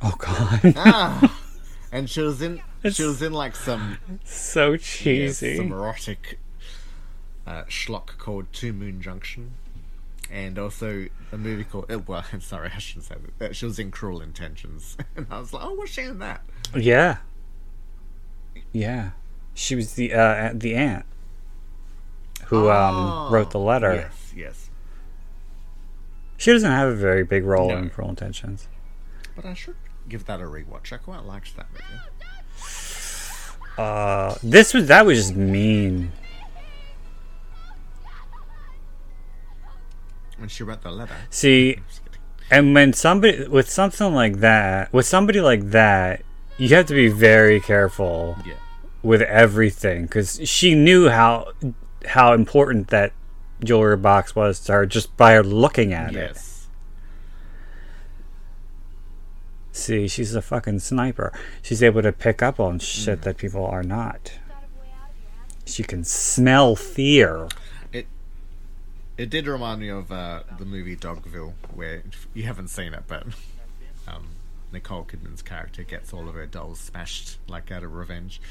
Oh God, Ah, and she was in. It's- She was in like some so cheesy. some erotic uh, schlock called Two Moon Junction, and also a movie called. Uh, well, I'm sorry, I shouldn't say that. Uh, she was in Cruel Intentions, and I was like, oh, what's she in that? Yeah. Yeah. She was the uh the aunt who um wrote the letter. Oh, Yes, yes. She doesn't have a very big role No. in Cruel Intentions. But I should give that a rewatch. I quite liked that movie. Uh this was that was just mean. When she wrote the letter. See, and when somebody with something like that, with somebody like that, you have to be very careful Yeah. with everything cuz she knew how how important that jewelry box was to her just by her looking at it. Yes. See, she's a fucking sniper. She's able to pick up on shit that people are not. Got a way out of here, haven't She can smell fear. It did remind me of uh, the movie Dogville, where you haven't seen it, but um, Nicole Kidman's character gets all of her dolls smashed, like out of revenge. you?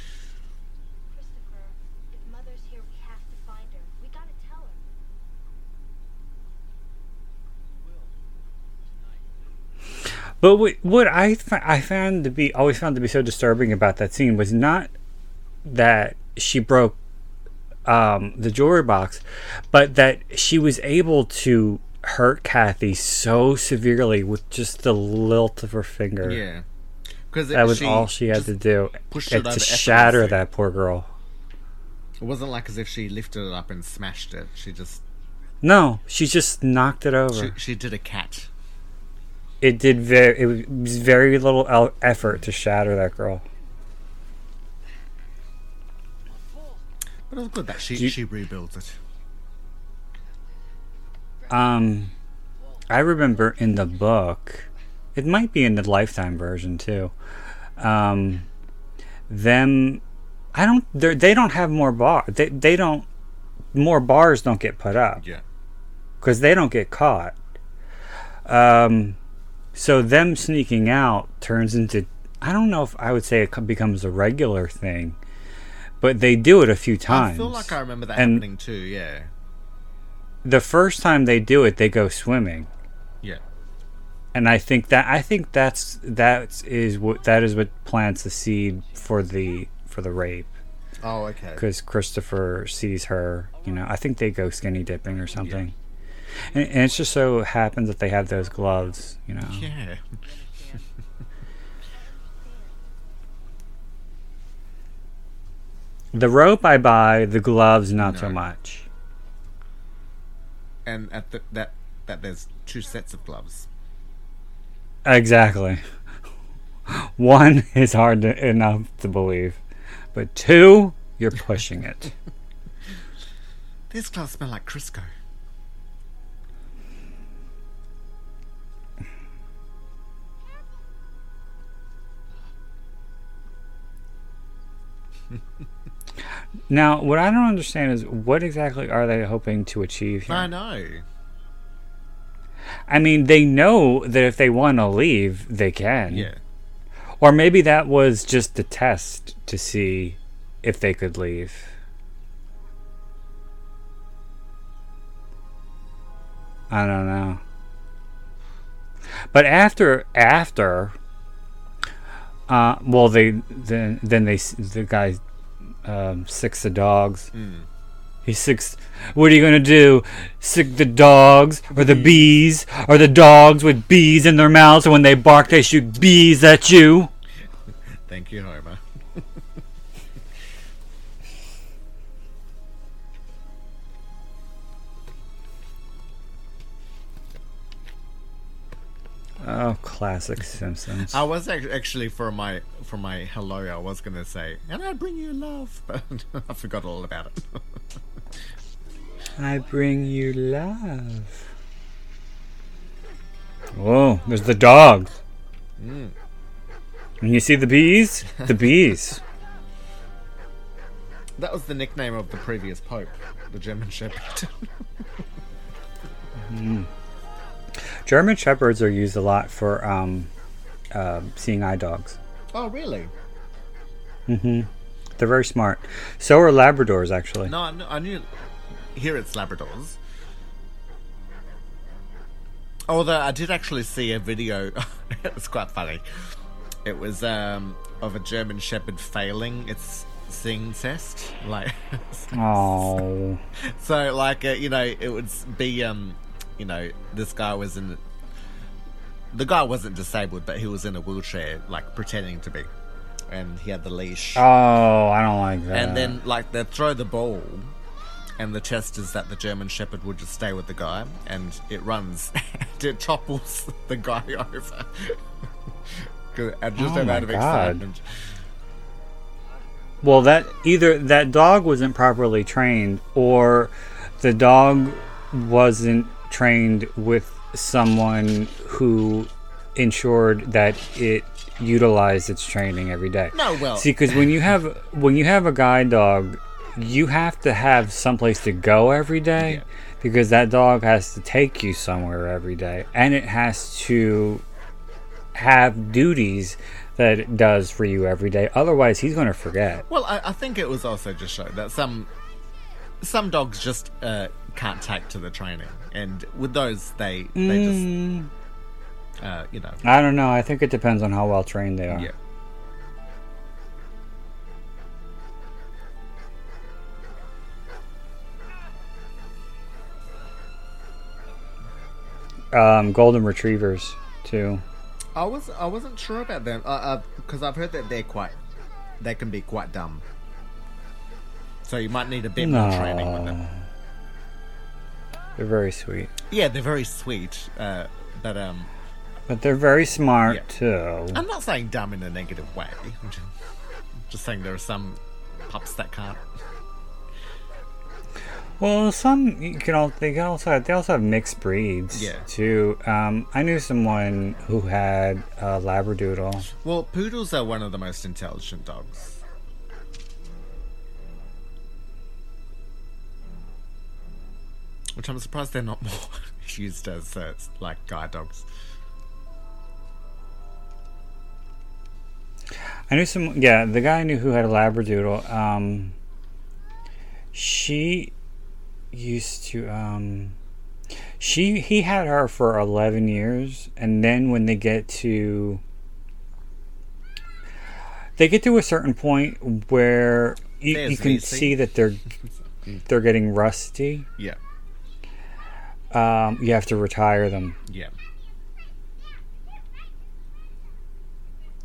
Christopher, if Mother's here, we have to find her. We gotta tell her. But what, what I I found to be always found to be so disturbing about that scene was not that she broke um, the jewelry box, but that she was able to hurt Kathy so severely with just the lilt of her finger. Yeah. Because That was all she had to do. it to shatter that poor girl. It wasn't like as if she lifted it up and smashed it. She just No, she just knocked it over. She, she did a cat. It did very. It was very little effort to shatter that girl. But it was good that she, you- she rebuilds it. Um, I remember in the book, it might be in the Lifetime version too. Um, them, I don't. They don't have more bar. They they don't. More bars don't get put up Yeah. because they don't get caught. Um, so them sneaking out turns into. I don't know if I would say it becomes a regular thing, but they do it a few times. I feel like I remember that And- happening too, yeah. the first time they do it, they go swimming. Yeah. and I think that I think that's that is what that is what plants the seed for the for the rape Oh, okay. because Christopher sees her. You know, I think they go skinny dipping or something, and, and it just so happens that they have those gloves. You know, Yeah. the rope I buy, the gloves not so much. And at the, that that there's two sets of gloves. Exactly. One is hard to, enough to believe, but two, you're pushing it. These gloves smell like Crisco. Now, what I don't understand is what exactly are they hoping to achieve here? I know. I mean, they know that if they want to leave, they can. Yeah. Or maybe that was just a test to see if they could leave. I don't know. But after after uh well they then then they the guy um sicks the dogs. He sicks what are you gonna do? Sick the dogs or the bees or the dogs with bees in their mouths and when they bark they shoot bees at you? Thank you, Homer. Oh, classic Simpsons. I was actually for my for my hello. I was gonna say, and I bring you love, but I forgot all about it. I bring you love. Whoa, there's the dogs. Hmm. And you see the bees? The bees. that was the nickname of the previous pope, the German Shepherd. Hmm. German Shepherds are used a lot for um, uh, seeing eye dogs. oh, really? They're very smart. So are Labradors, actually. No, I I knew. Here it's Labradors. Although I did actually see a video. it was quite funny. It was um, of a German Shepherd failing its sing test. Like, Oh. so like uh, you know, it would be um, you know, this guy was in. The guy wasn't disabled, but he was in a wheelchair, like pretending to be, and he had the leash. Oh, I don't like that. And then, like, they throw the ball, and the test is that the German Shepherd would just stay with the guy, and it runs, and it topples the guy over. and just Oh out of excitement. Well, that either that dog wasn't properly trained, or the dog wasn't trained with someone who ensured that it utilized its training every day. No, well, See, because when you have when you have a guide dog, you have to have someplace to go every day Yeah. because that dog has to take you somewhere every day, and it has to have duties that it does for you every day. Otherwise, he's going to forget. well, I, I think it was also just shown that some some dogs just uh, can't take to the training, and with those, they they just Mm, uh, you know I don't know. I think it depends on how well trained they are. yeah. Um, golden retrievers too. I was I wasn't sure about them because uh, because I've heard that they're quite they can be quite dumb. So you might need a bit more training with them. They're very sweet. Yeah, they're very sweet, uh, but um, But they're very smart Yeah. too. I'm not saying dumb in a negative way. I'm just, just saying there are some pups that can't. Well, some you can all they can also have, they also have mixed breeds Yeah. too. Um, I knew someone who had a labradoodle. Well, poodles are one of the most intelligent dogs. Which I'm surprised they're not more used as uh, like guide dogs. I knew some. Yeah, the guy I knew who had a labradoodle. Um, she used to. Um, she he had her for eleven years, and then when they get to, they get to a certain point where you, you can see that they're they're getting rusty. Yeah, Um, you have to retire them. yeah.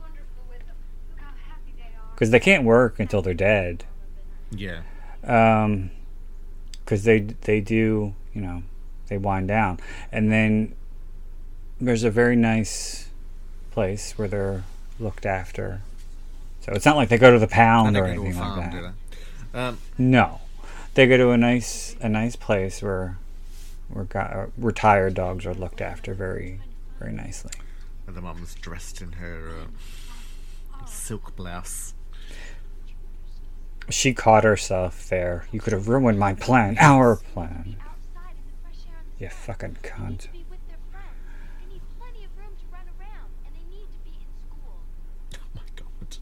Wonderful with them. Look how happy they are. because they can't work until they're dead. Yeah. Um 'cause because they they do you know they wind down, and then there's a very nice place where they're looked after. So it's not like they go to the pound or anything farm, like that. Um, No, they go to a nice a nice place where retired dogs are looked after very very nicely. and the mum's dressed in her uh, silk blouse. She caught herself there. You could have ruined my plan, our plan. Outside in the fresh air and the You fucking cunt. to be with their friends. They need plenty of room to run around, and they need to be in school. Oh my god.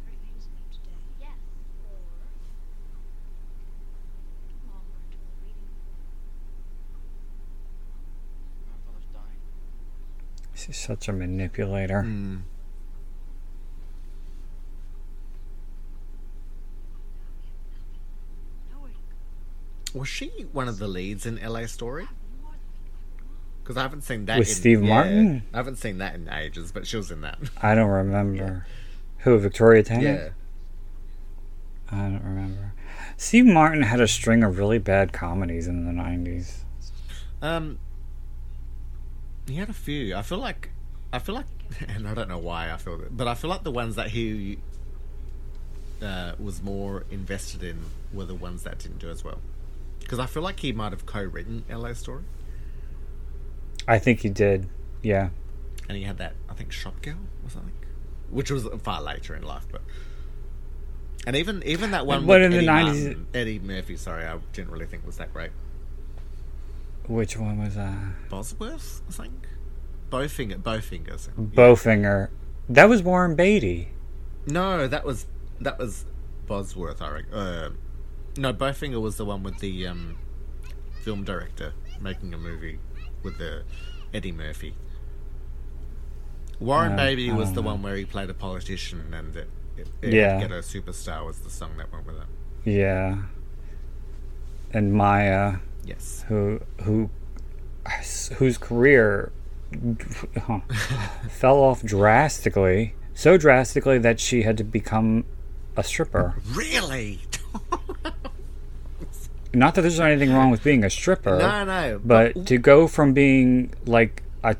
Everything's new today. Yes. Or Mom went to a reading. Grandfather's dying. She's such a manipulator. Mm. Nowhere to go. Was she one of the leads in LA Story? Because I haven't seen that With in, Steve yeah, Martin? I haven't seen that in ages, but she was in that. I don't remember. Who, Victoria Tennant? yeah. I don't remember. Steve Martin had a string of really bad comedies in the 90s. Um, he had a few. I feel like, I feel like, and I don't know why I feel that, but I feel like the ones that he uh, was more invested in were the ones that didn't do as well. Because I feel like he might have co-written LA Story, I think he did. Yeah. and he had that I think Shop Girl or something, which was far later in life, but. And even even that one But with in the 90s Eddie Murphy, sorry, I didn't really think was that great. Which one was that? Bulworth, I think. Bowfinger, Bowfingers. yeah. Bowfinger. That was Warren Beatty. No, that was that was Bulworth. I reckon. Uh, no, Bowfinger was the one with the um, film director making a movie with the Eddie Murphy. Warren Uh, Baby was the know. one where he played a politician, and it, it, it Yeah. Ghetto Supastar was the song that went with it. Yeah. And Mya, Yes. who who whose career fell off drastically, so drastically that she had to become a stripper. Really? Not that there's anything wrong with being a stripper. no, no. But to go from being like a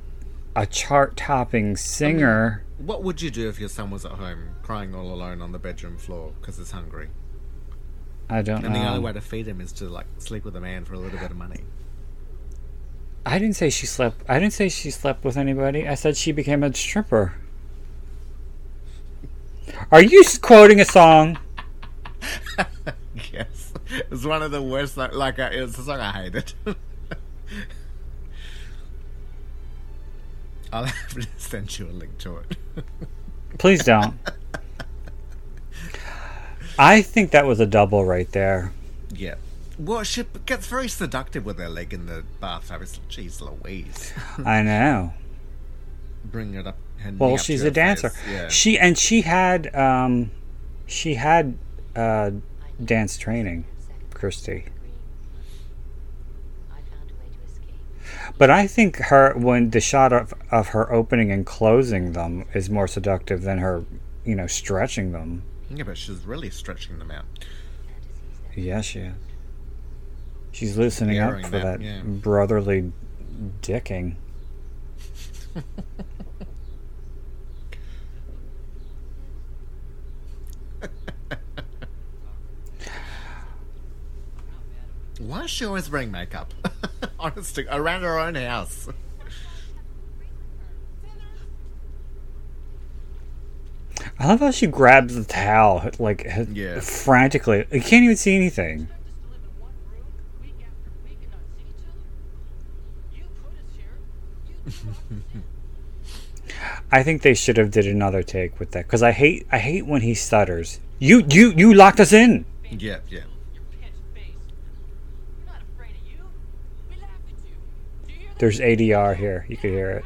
a chart topping singer, what would you do if your son was at home crying all alone on the bedroom floor because he's hungry? I don't And the only way to feed him is to like sleep with a man for a little bit of money. I didn't say she slept. I didn't say she slept with anybody. I said she became a stripper. Are you quoting a song? yes, it was one of the worst. Like, like uh, it was a song I hated. I'll have to send you a link to it. Please don't. I think that was a double right there. yeah. Well, she gets very seductive with her leg in the bathtub. It's jeez Louise. I know. Bring it up. Well, up she's a dancer. Yeah. She and she had um, she had uh, dance training, Kristy. I found a way to escape. But I think her when the shot of of her opening and closing them is more seductive than her, you know, stretching them. Yeah, but she's really stretching them out. Yeah, she is. She's loosening up for that, that yeah. brotherly dicking. Why does she always wearing makeup? Honestly, around her own house. I love how she grabs the towel like Yeah. frantically. You can't even see anything. Just to live in one room, week after week, and not see each other? You put us here. You brought us in. I think they should have did another take with that because I hate I hate when he stutters. You you you locked us in. Yeah, yeah. Your pinch face. We're not afraid of you. We laugh at you. Do you hear that? There's ADR here. You could hear it.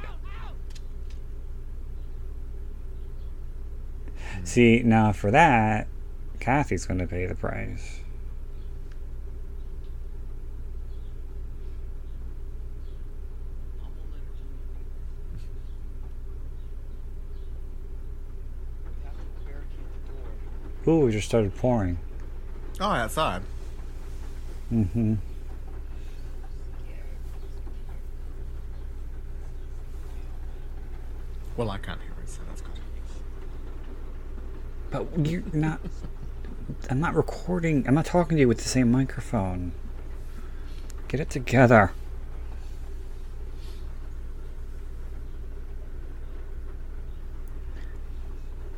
See now for that, Kathy's going to pay the price. I won't let her do it. We have to barricade the door. Ooh, it just started pouring. Oh, outside. Mm-hmm. Well, I can't hear it, so that's good. But you're not. I'm not recording. I'm not talking to you with the same microphone. Get it together.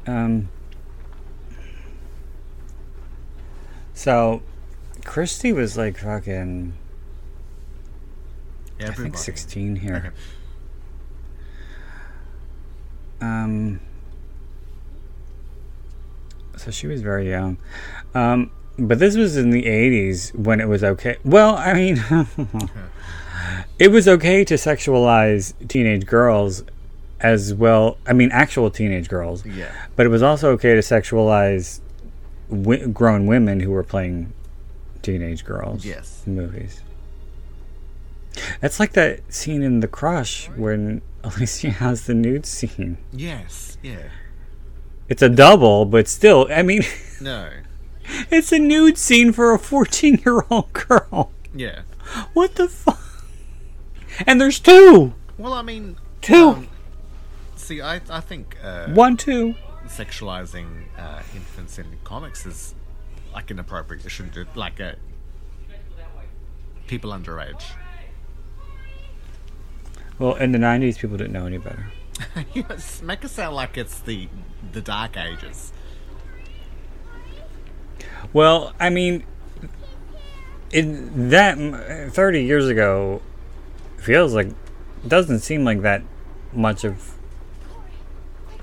Um. So, Kristy was like fucking. I think 16 here. Okay. Um, so she was very young. Um, but this was in the 80s when it was okay. Well, I mean, it was okay to sexualize teenage girls as well. I mean, actual teenage girls. Yeah. But it was also okay to sexualize wi- grown women who were playing teenage girls Yes. in movies. That's like that scene in The Crush when Alicia has the nude scene. Yes. Yeah. It's a double, but still, I mean, No. it's a nude scene for a 14 year old girl. Yeah. What the fuck? And there's two! Well, I mean, Two! um, see, I I think uh, One, two. sexualizing uh, infants in comics is like inappropriate. You shouldn't do like uh, people underage. Well, in the 90s, people didn't know any better. you make it sound like it's the the dark ages. Well, I mean, in that 30 years ago feels like doesn't seem like that much of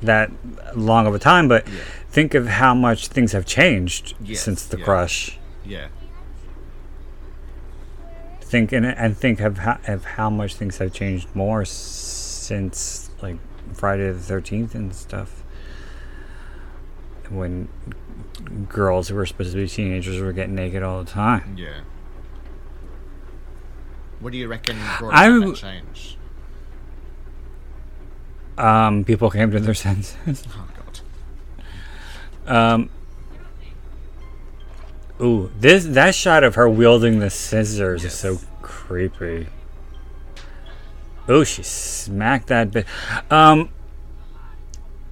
that long of a time, but Yeah. think of how much things have changed Yes, since the yeah. crush. Yeah. Think and, and think of how, of how much things have changed more since like Friday the 13th and stuff. When girls who were supposed to be teenagers were getting naked all the time. Yeah. What do you reckon brought I that change? um, people came to their senses. Oh god. Um, ooh, this that shot of her wielding the scissors is so creepy. Ooh, she smacked that bit. Um,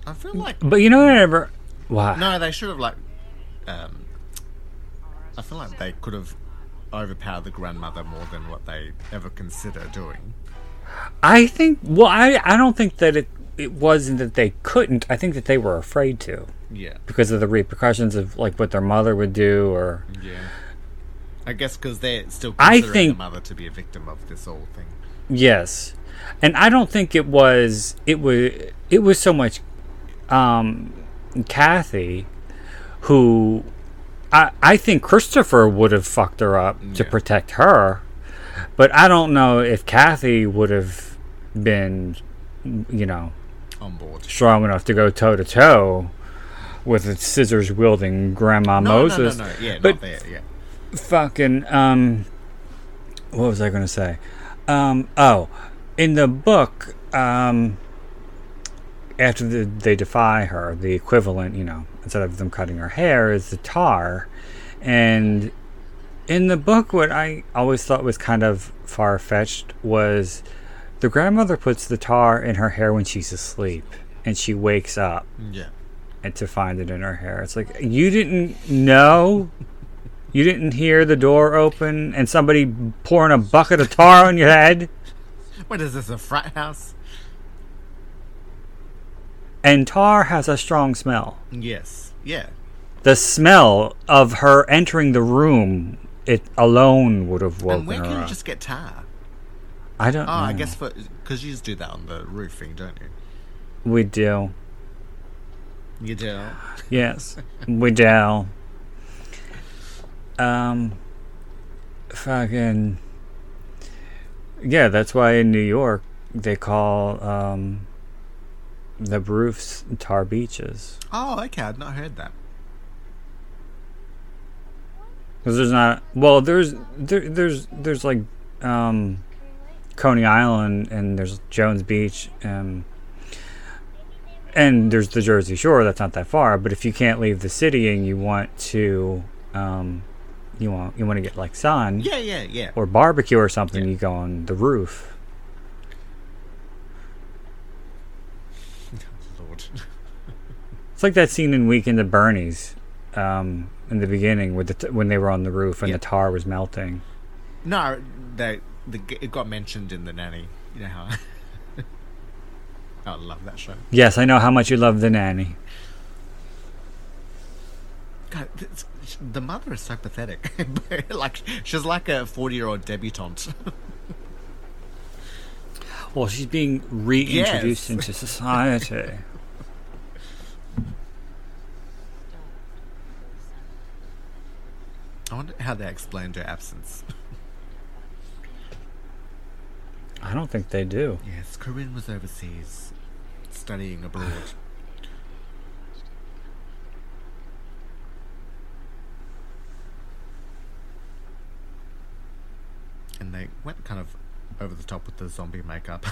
I feel like but you know what? I Ever what? no, they should have like. Um, I feel like they could have overpowered the grandmother more than what they ever consider doing. I think. Well, I I don't think that it it wasn't that they couldn't. I think that they were afraid to Yeah. because of the repercussions of like what their mother would do or. Yeah. I guess because they're still I considering think- the mother to be a victim of this whole thing. Yes, and I don't think it was it was it was so much um, Kathy who I I think Christopher would have fucked her up to protect her, but I don't know if Kathy would have been you know On board. strong enough to go toe to toe with a scissors wielding Grandma No, Moses. no, no, no. Yeah, but there. Yeah. fucking um what was i gonna say um oh in the book um after the, they defy her the equivalent you know instead of them cutting her hair is the tar and In the book, what I always thought was kind of far fetched was the grandmother puts the tar in her hair when she's asleep, and she wakes up Yeah. and to find it in her hair. It's like you didn't know, you didn't hear the door open and somebody pouring a bucket of tar on your head. What is this, a frat house? And tar has a strong smell. Yes. Yeah. The smell of her entering the room, it alone would have woken and where her can you up. just get tar? I don't Oh, know. I guess for because you just do that on the roofing, don't you? we do. You do. Yes, we do. Um, fucking. Yeah, that's why in New York they call um, the roofs tar beaches. Oh, okay. I'd not heard that. Because there's not. Well, there's there, there's there's like um, Coney Island and there's Jones Beach and and there's the Jersey Shore. That's not that far. But if you can't leave the city and you want to, um, you want you want to get like sun Yeah, yeah, yeah. or barbecue or something, Yeah. you go on the roof. Lord. It's like that scene in Weekend at Bernie's. Um, in the beginning, with the t- when they were on the roof and Yeah. the tar was melting. no, they, the, it got mentioned in the nanny. You know how? I love that show. Yes, I know how much you love the nanny. God, the mother is so pathetic. like she's like a forty-year-old debutante. Well, she's being reintroduced Yes. into society. I wonder how they explained her absence. I don't think they do. Yes, Corinne was overseas, studying abroad. and they went kind of over the top with the zombie makeup.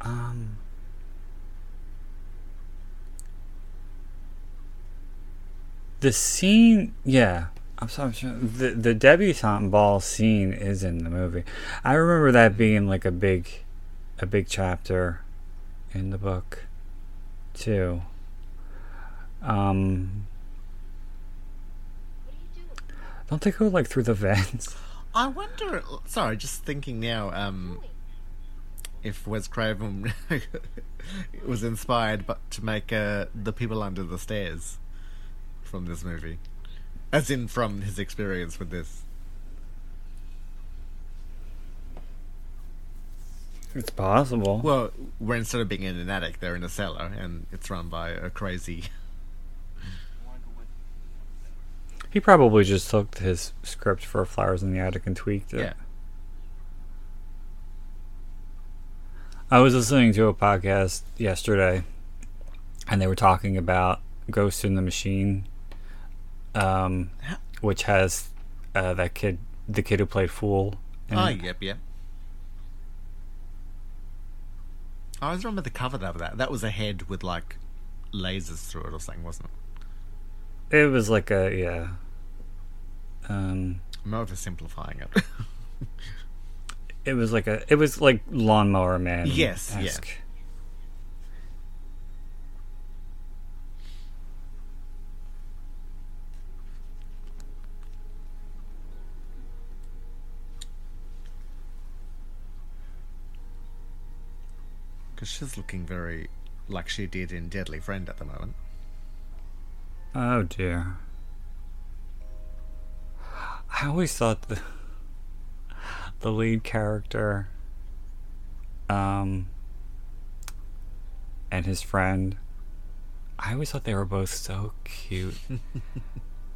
Um. The scene, yeah. I'm sorry. The the debutante ball scene is in the movie. I remember that being like a big, a big chapter, in the book, too. Um. Don't they go like through the vents? I wonder. Sorry, just thinking now. Um, if Wes Craven was inspired, but to make uh, the people under the stairs from this movie, as in from his experience with this. It's possible. Well, where instead of being in an attic, they're in a cellar, and it's run by a crazy. He probably just took his script for Flowers in the Attic and tweaked it. Yeah. I was listening to a podcast yesterday, and they were talking about Ghost in the Machine, um, which has uh, that kid, the kid who played Fool. Oh, it. yep, yep. I always remember the cover of that. That was a head with like lasers through it or something, wasn't it? It was like a yeah. Um, I'm oversimplifying it. it was like a. It was like Lawnmower Man. Yes, yeah. Because she's looking very like she did in Deadly Friend at the moment. Oh dear. I always thought the the lead character um and his friend I always thought they were both so cute. and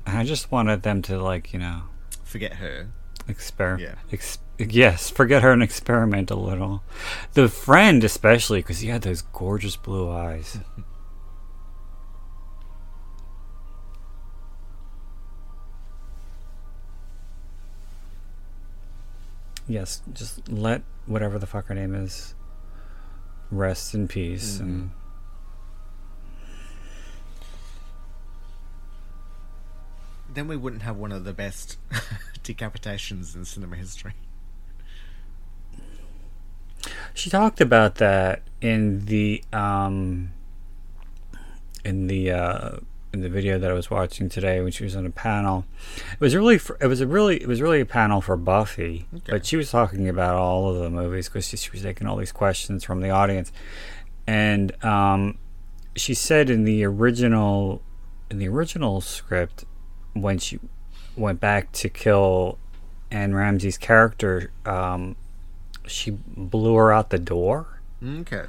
I just wanted them to like, you know, Forget her. Experiment. Yeah. Ex- yes, forget her and experiment a little. The friend especially cuz he had those gorgeous blue eyes. yes, just let whatever the fuck her name is rest in peace. Mm-hmm. And Then we wouldn't have one of the best decapitations in cinema history. she talked about that in the um in the uh in the video that I was watching today when she was on a panel. It was really for, it was a really it was really a panel for Buffy, Okay. but she was talking about all of the movies because she, she was taking all these questions from the audience, and um, she said in the original in the original script when she went back to kill Anne Ramsey's character, um, she blew her out the door. Okay.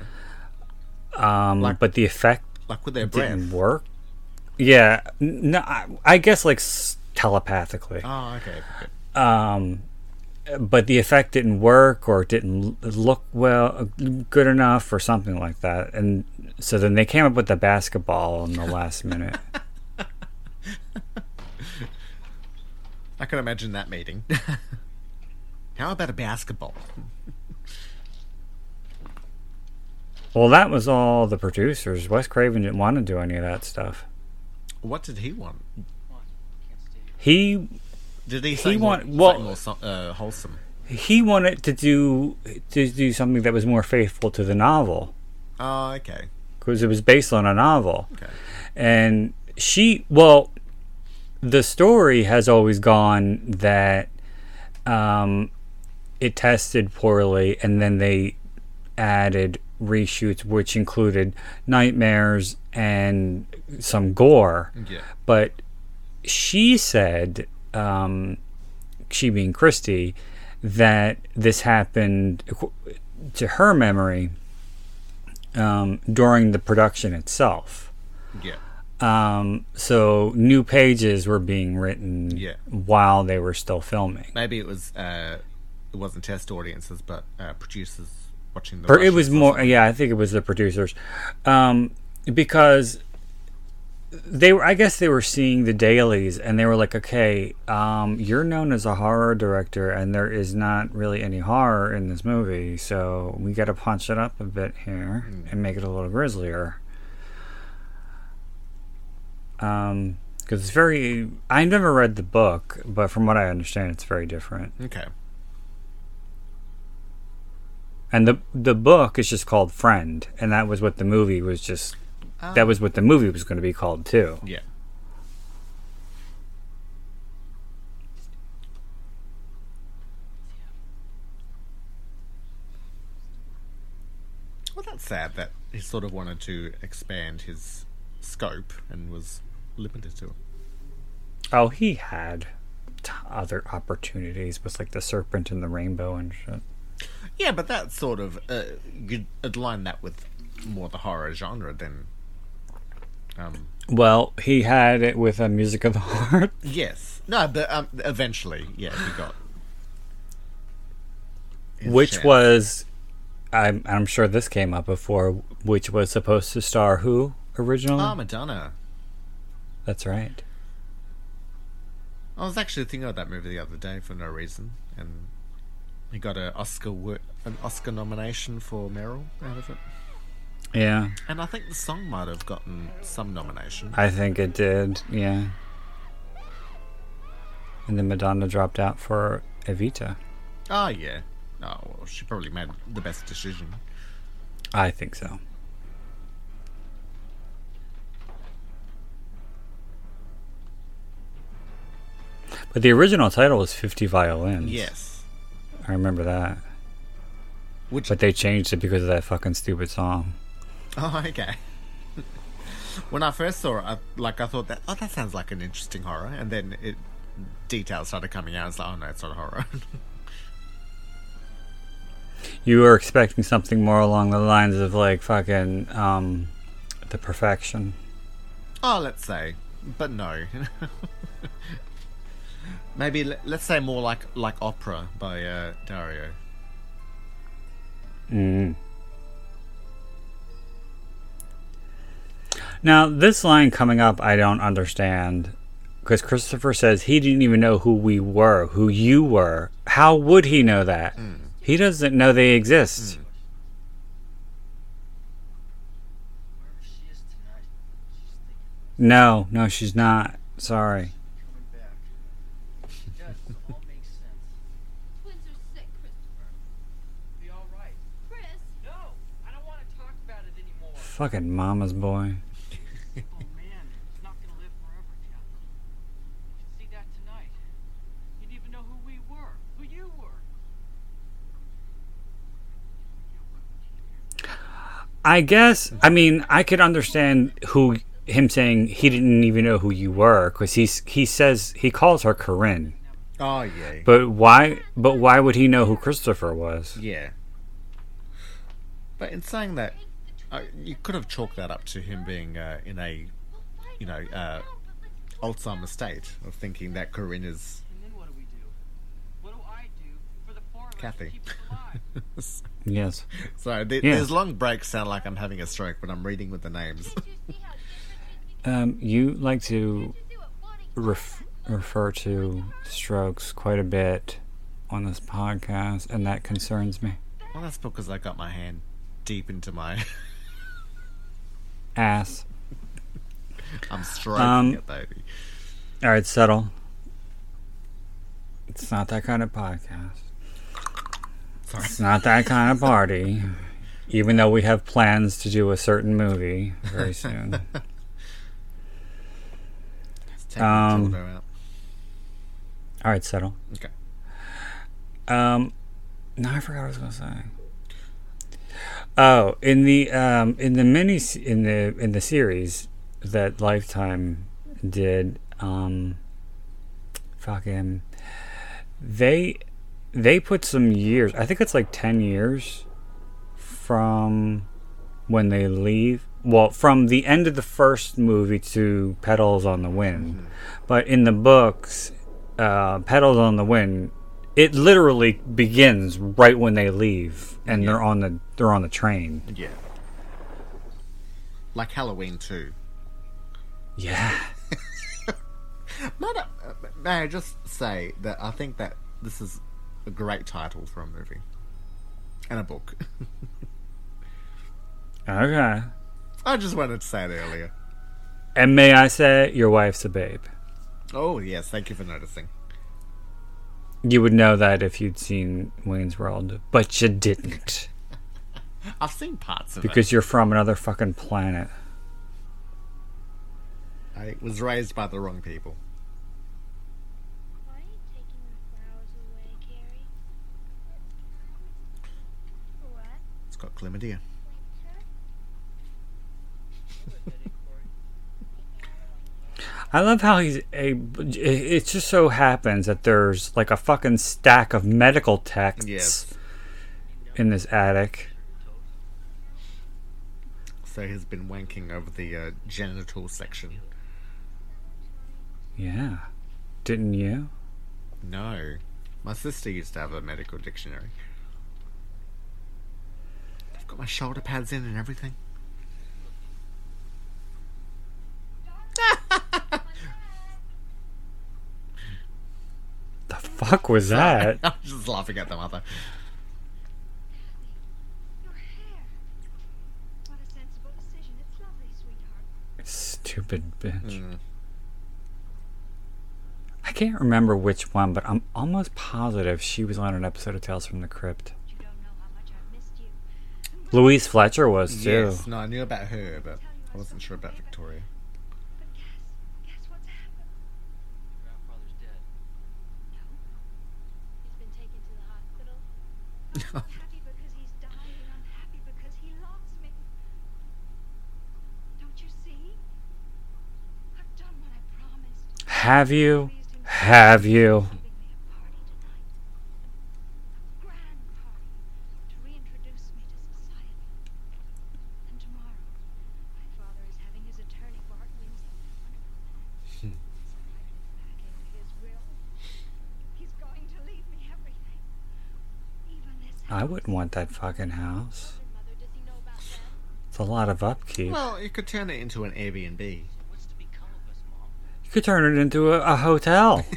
Um, Like- but the effect Like with their breath. didn't work. Yeah, no, I, I guess like s- telepathically. Oh, okay. okay. Um, but the effect didn't work or didn't look well, good enough or something like that. And so then they came up with the basketball in the last minute. I can imagine that meeting. How about a basketball? Well, that was all the producers. Wes Craven didn't want to do any of that stuff. What did he want? He Did he say He more, want- well- something more uh, wholesome? he wanted to do to do something that was more faithful to the novel. Oh, okay. because it was based on a novel. Okay. And she, well, the story has always gone that um, it tested poorly, and then they added reshoots, which included nightmares and some gore. Yeah. But she said, um, she being Kristy, that this happened to her memory um, during the production itself. Yeah. Um, so new pages were being written Yeah. while they were still filming. Maybe it was. Uh, it wasn't test audiences, but uh, producers watching the. Or it was more, something. yeah, I think it was the producers, um, because they were. I guess they were seeing the dailies, and they were like, "Okay, um, you're known as a horror director, and there is not really any horror in this movie, so we got to punch it up a bit here and make it a little grislier." Um, because it's very. I never read the book, but from what I understand, it's very different. Okay. And the the book is just called Friend, and that was what the movie was just. that was what the movie was going to be called too. Yeah. Well, that's sad that he sort of wanted to expand his scope and was limited to. Oh, he had t- other opportunities with like the Serpent and the Rainbow and shit. Yeah, but that sort of uh, you'd align that with more the horror genre than. Um, Well, he had it with a Music of the Heart. yes, no, but um, eventually, yeah, he got. which was I'm, I'm sure this came up before which was supposed to star who originally Ah, Madonna. That's right. I was actually thinking of that movie the other day for no reason, and he got an Oscar an Oscar nomination for Meryl out of it, yeah. And I think the song might have gotten some nomination. i think it did yeah. And then madonna dropped out for evita. Oh yeah, oh well, she probably made the best decision. i think so but the original title was 50 violins Yes, i remember that which but they changed it because of that fucking stupid song oh okay. when I first saw it, I, like I thought that oh that sounds like an interesting horror, and then it details started coming out. It's like oh no, it's not a horror. You were expecting something more along the lines of like fucking um the perfection. Oh, let's say, but no. Maybe let, let's say more like like opera by uh, Dario. Mm. Now this line coming up, I don't understand because Christopher says he didn't even know who we were, who you were. how would he know that? Mm. He doesn't know they exist. Wherever she is tonight, she's thinking No, no, she's not. Sorry. coming back. Yes, it all makes sense. Twins are sick, Christopher. Be all right. Chris. No, I don't want to talk about it anymore. Fucking mama's boy. Oh man, he's not gonna live forever, Captain. You should see that tonight. He didn't even know who we were, who mama's boy. I guess. I mean, I could understand who him saying he didn't even know who you were because he's he says he calls her Corinne. Oh yeah. But why? But why would he know who Christopher was? Yeah. But in saying that, uh, you could have chalked that up to him being uh, in a, you know, uh, Alzheimer's state of thinking that Corinne is And then what do we do? What do I do for the four of us Kathy. to keep us alive? Yes. Sorry, th- Yeah. these long breaks sound like I'm having a stroke, but I'm reading with the names. Um, you like to ref- refer to strokes quite a bit on this podcast, and that concerns me. well, that's because I got my hand deep into my. Ass. I'm stroking Um, it, baby. All right, settle. It's not that kind of podcast. Sorry. It's not that kind of party. Even though we have plans to do a certain movie very soon. Um, All right, settle. Okay. Um, no, I forgot what I was gonna say. Oh, in the um in the mini in the in the series that Lifetime did, um, fucking, they they put some years. I think it's like ten years from when they leave. Well, from the end of the first movie to Petals on the Wind, but in the books, uh, Petals on the Wind, it literally begins right when they leave and they're on the they're on the train. Yeah. Like Halloween too. Yeah. Might I, may I just say that I think that this is a great title for a movie and a book. Okay. I just wanted to say it earlier. And may I say, your wife's a babe. Oh yes, thank you for noticing. You would know that if you'd seen Wayne's World, but you didn't I've seen parts of it. because you're from another fucking planet. I was raised by the wrong people. Why are you taking the flowers away, It's got chlamydia. I love how he's a. It just so happens that there's like a fucking stack of medical texts Yes. in this attic. So he's been wanking over the uh, genital section. Yeah. Didn't you? No. My sister used to have a medical dictionary. I've got my shoulder pads in and everything. The fuck was that? I'm just laughing at the mother. Your hair. What a sensible decision. It's lovely, sweetheart. Stupid bitch. Mm. I can't remember which one, but I'm almost positive she was on an episode of Tales from the Crypt. You don't know how much I've missed you. Louise Fletcher was too. Yes, no, I knew about her, but I wasn't sure about Victoria. But guess, guess what's happened? Grandfather's dead. No. He's been taken to the hospital. I'm happy because he's dying. I'm happy because he loves me. Don't you see? I've done what I promised. Have you? Have you? giving me a party tonight. A grand party to reintroduce me to society. And tomorrow, my father is having his attorney, Bart Winslow, wonderful man. Sign back into his will. He's going to leave me everything. Even this I wouldn't want that fucking house. Mother, does he know about that? It's a lot of upkeep. Well, you could turn it into an Airbnb. What's to become of us, Mom? You could turn it into a, a hotel.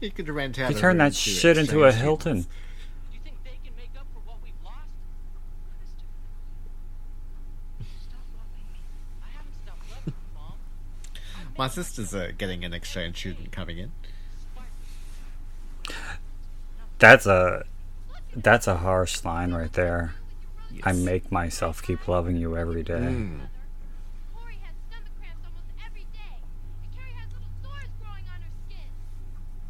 you could rent out. You turn that shit into a Hilton. students. Do you think they can make up for what we've lost? Stop loving me. I haven't stopped loving you, Mom. My sister's uh, getting an exchange student coming in. That's a that's a harsh line right there. I make myself keep loving you every day. Mm. Corey has stomach cramps almost every day. And Carrie has little sores growing on her skin.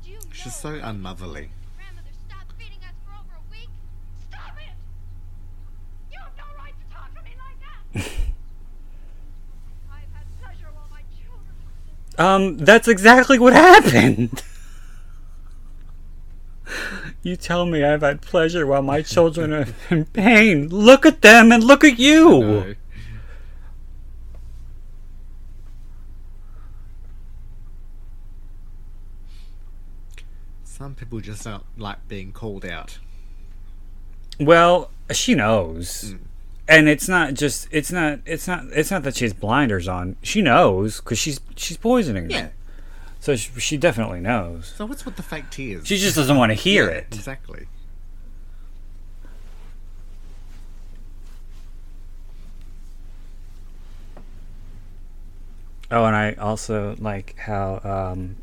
Do you She's so unmotherly. grandmother stopped feeding us for over a week? Stop it! You have no right to talk to me like that! I've had pleasure while my children were sick. Um, that's exactly what happened. you tell me I've had pleasure while my children are in pain. Look at them and look at you. Some people just don't like being called out. Well, she knows. Mm. And it's not just it's not it's not it's not that she has blinders on. She knows cuz she's she's poisoning them. Yeah. So she, she definitely knows. So what's with the fake tears? She just doesn't want to hear Yeah, it. Exactly. Oh, and I also like how um,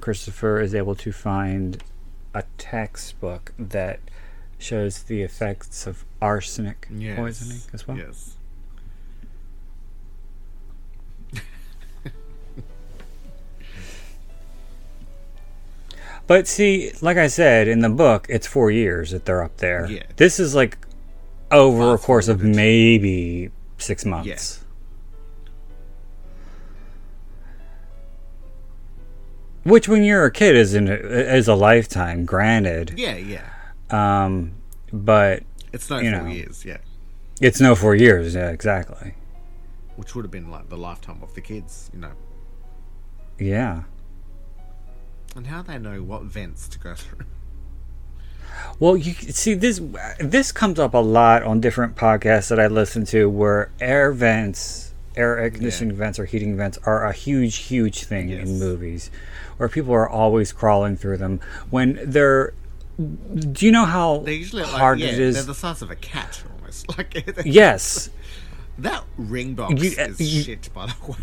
Christopher is able to find a textbook that shows the effects of arsenic Yes. poisoning as well. Yes. But see, like I said in the book, it's four years that they're up there. Yeah. This is like over a course of maybe six months. Which, when you're a kid, is in a, is a lifetime. Granted, Yeah, yeah. um, but It's not You four know. years, yeah. it's no four years. Yeah, exactly. Which would have been like the lifetime of the kids, you know. Yeah. And how they know what vents to go through. Well, you see this this comes up a lot on different podcasts that I listen to, where air vents, air conditioning vents, or heating vents are a huge, huge thing Yes. in movies, where people are always crawling through them when they're. Do you know how They usually like, hard yeah, it they're the size of a cat almost. Like Yes. that ring box You- uh, is you- shit, by the way.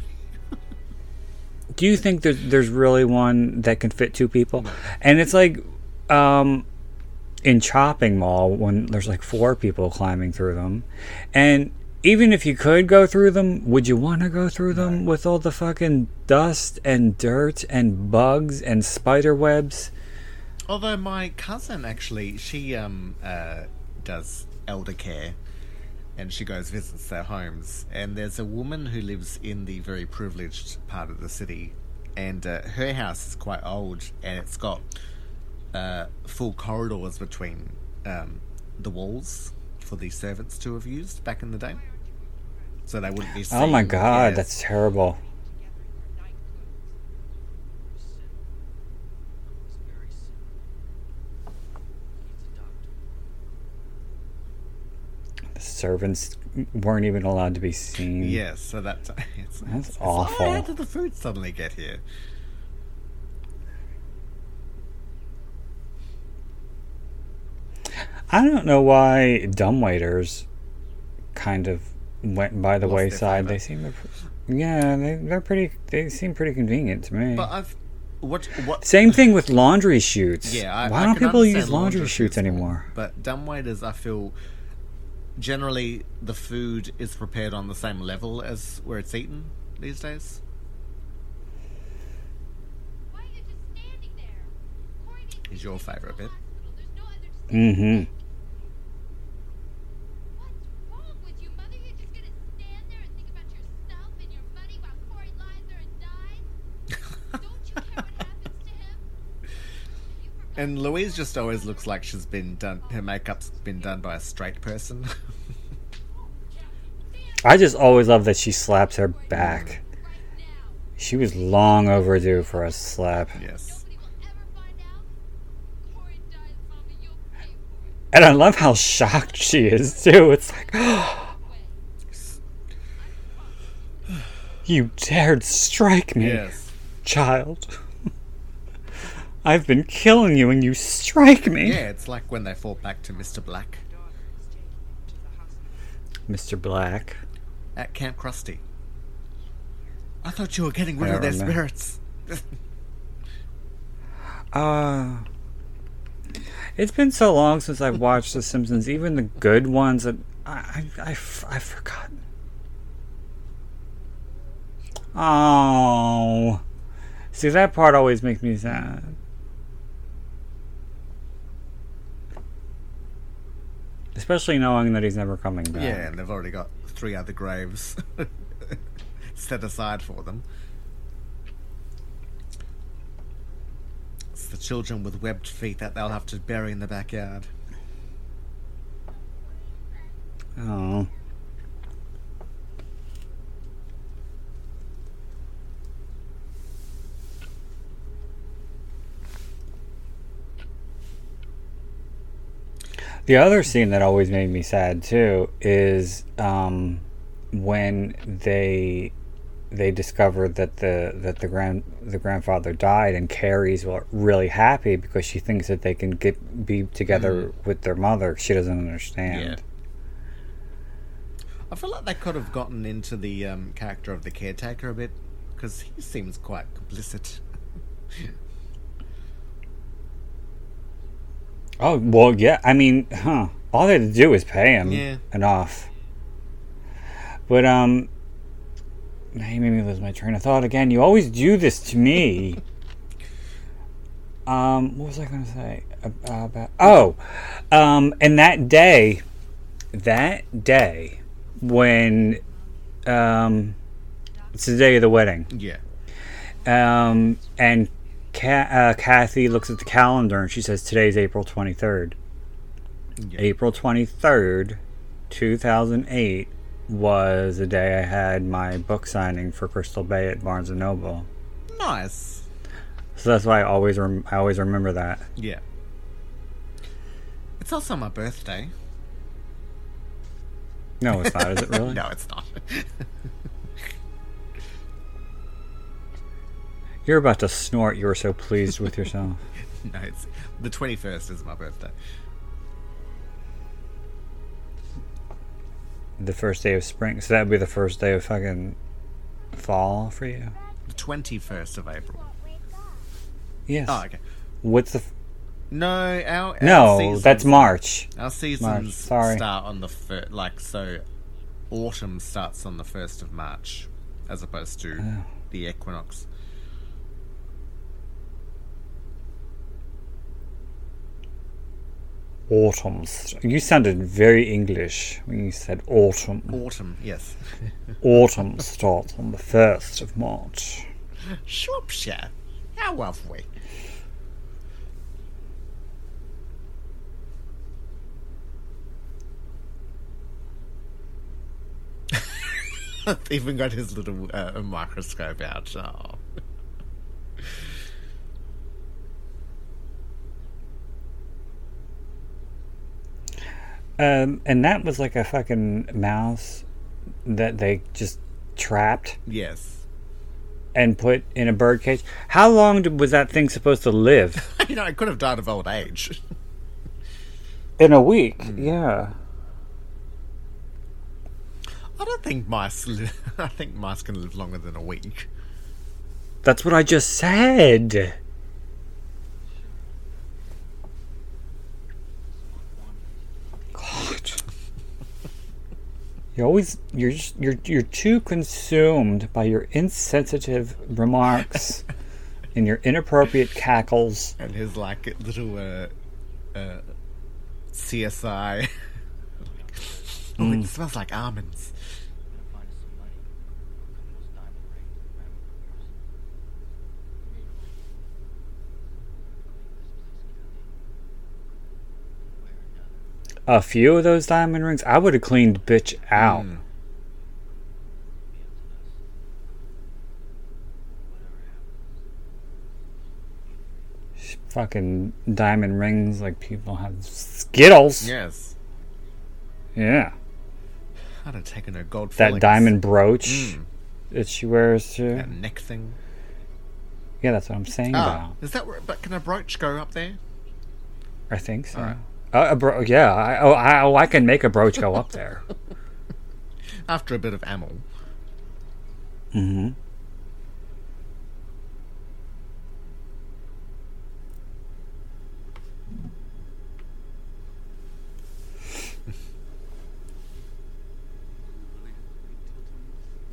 Do you think there's there's really one that can fit two people? And it's like, um, in Chopping Mall when there's like four people climbing through them, and even if you could go through them, would you want to go through them with all the fucking dust and dirt and bugs and spider webs? Although my cousin actually, she um uh does elder care, and she goes visits their homes. And there's a woman who lives in the very privileged part of the city, and uh, her house is quite old, and it's got uh, full corridors between um, the walls for the servants to have used back in the day. So they wouldn't be. Oh my god, that's terrible. He's very sick. Needs a doctor. The servants weren't even allowed to be seen. Yes, so that's it's, That's it's, awful. How did the food suddenly get here? I don't know why dumb waiters kind of went by the Lost wayside. They seem to, yeah, they, they're pretty. They seem pretty convenient to me. But I've what what Same thing with laundry chutes. Yeah, I, why I don't people use laundry laundry chutes more, anymore? But dumb waiters, I feel generally the food is prepared on the same level as where it's eaten these days. Why are you just standing there? Corey needs to Is your be taken to favourite the bit? hospital. There's no other Mm-hmm. What's wrong with you, Mother? You're just gonna stand there and think about yourself and your money while Corey lies there and dies? Don't you care what happens to him? You forgot And Louise just always looks like she's been done. Her makeup's been done by a straight person. I just always love that she slaps her back. She was long overdue for a slap. yes. Nobody will ever find out. Corey dies, Mama. You'll pay for it. And I love how shocked she is too. It's like, you dared strike me, Yes. child. I've been killing you and you strike me. Yeah, it's like when they fall back to Mr. Black Mr. Black. at Camp Krusty. I thought you were getting rid of their remember. spirits. Uh It's been so long since I've watched The Simpsons, even the good ones that I I I I've forgotten. Oh. See that part always makes me sad. Especially knowing that he's never coming back. Yeah, and they've already got three other graves set aside for them. It's the children with webbed feet that they'll have to bury in the backyard. Oh. The other scene that always made me sad too is um, when they they discover that the that the grand the grandfather died and Carrie's really happy because she thinks that they can get be together with their mother. She doesn't understand. I feel like they could have gotten into the um, character of the caretaker a bit because he seems quite complicit. Oh well, yeah. I mean, huh? All they had to do was pay him Yeah. enough. But um, now you made me lose my train of thought again. You always do this to me. um, what was I going to say about? Oh, um, and that day, that day when um, it's the day of the wedding. Yeah. Um, and Ca- uh, Kathy looks at the calendar and she says today's April 23rd. Yeah. April 23rd, 2008 was the day I had my book signing for Crystal Bay at Barnes and Noble. Nice. So that's why I always rem- I always remember that. Yeah. It's also my birthday. No, it's not. Is it really? no, it's not. You're about to snort. You were so pleased with yourself. no, it's the 21st is my birthday. The first day of spring. So that'd be the first day of fucking fall for you. The 21st of April. Yes. Oh, okay. What's the? F- No, our, our no, that's March. Our seasons sorry. start on the fir- like so. Autumn starts on the first of March, as opposed to Oh. the equinox. Autumns. You sounded very English when you said autumn. Autumn, yes. Autumn starts on the 1st of March. Shropshire, how lovely. Even got his little uh, microscope out. Oh. Um, and that was like a fucking mouse that they just trapped Yes. and put in a bird cage. How long was that thing supposed to live? you know, it could have died of old age. In a week, yeah. I don't think mice. Li- I think mice can live longer than a week. That's what I just said. God. You always you're just, you're you're too consumed by your insensitive remarks and your inappropriate cackles. And his like little uh, uh, CSI. oh, it smells like almonds. Gonna find us some money. Come those diamond rings and grab them first. Clean this place, Kelly. One way or another. A few of those diamond rings, I would have cleaned bitch out. Mm. Be up to us. Whatever happens. Fucking diamond rings like people have Skittles. Yes. Yeah. I'd have taken her gold That fillings. diamond brooch Mm. that she wears too. That neck thing. Yeah, that's what I'm saying Ah, about. is that where? But can a brooch go up there? I think so. Uh, a bro- yeah, I, oh, I, oh, I can make a brooch go up there. After a bit of ammo. hmm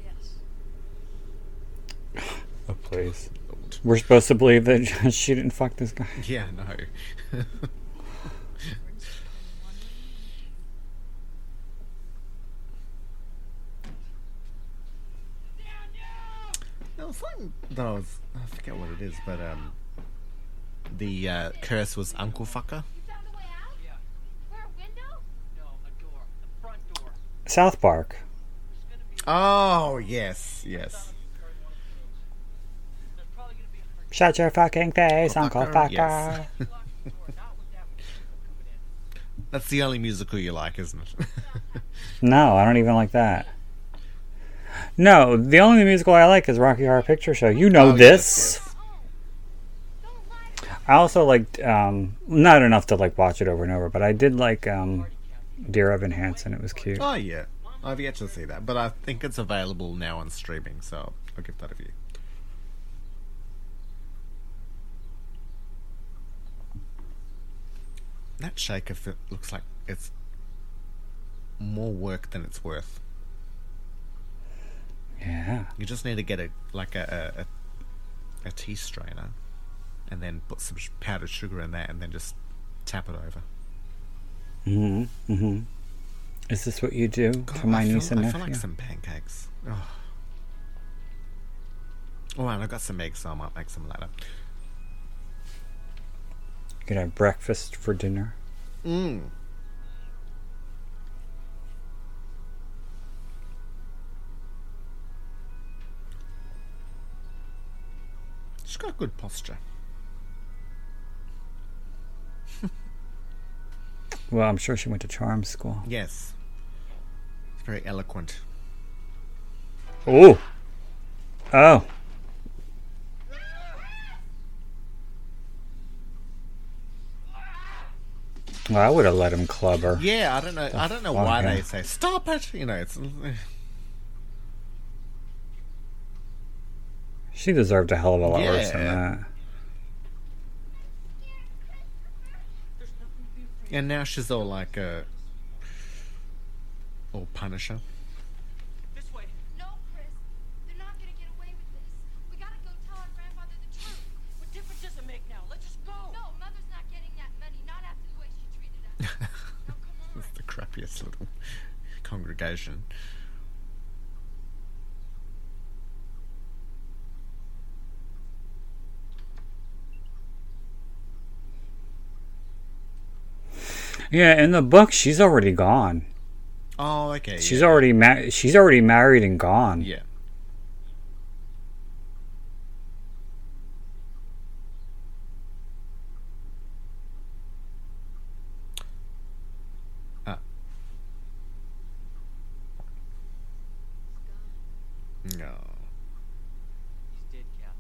Yes. Oh, please. We're supposed to believe that she didn't fuck this guy. Yeah, no. There was that I was I forget what it is, but um the uh, curse was Uncle Fucker. You found a way out? Yeah. Where a window? No, a door. The front door. South Park. There's gonna be Oh yes, yes. guarding one of the rooms. There's probably gonna be a hundred Shut your fucking face, Uncle Uncle Fucker, Fucker. yes. locked door, not with that one coming in. That's the only musical you like, isn't it? No, I don't even like that. No, the only musical I like is Rocky Horror Picture Show. You know Oh, this. yes, yes. I also liked, um, not enough to like watch it over and over, but I did like um, Dear Evan Hansen. It was cute. Oh yeah, I've yet to see that, but I think it's available now on streaming, so I'll give that a view. That shaker fi- looks like it's more work than it's worth. Yeah. You just need to get a like a a, a, tea strainer, and then put some sh- powdered sugar in that, and then just tap it over. Mm hmm Mm hmm Is this what you do God, for my I feel, niece and I nephew? feel like some pancakes. Oh. Oh, and I've got some eggs, so I might make some later. You could have breakfast for dinner. Mm. She's got good posture. Well, I'm sure she went to charm school. Yes. It's very eloquent. Oh. Oh. Well, I would have let him club her. Yeah, I don't know. I don't know why they say stop it. You know, it's eh. She deserved a hell of a lot worse than that. There's nothing to be afraid and now she's all like a all Punisher. of. This way. No, Chris. They're not gonna get away with this. We gotta go tell our grandfather the truth. What difference does it make now? Let's just go. No, Mother's not getting that money. Not after the way she treated us. now, come on. It's the crappiest little congregation. Yeah, in the book, she's already gone. Oh, okay. She's yeah. already ma- she's already married and gone. Yeah. Ah. No. He's dead, Kathy.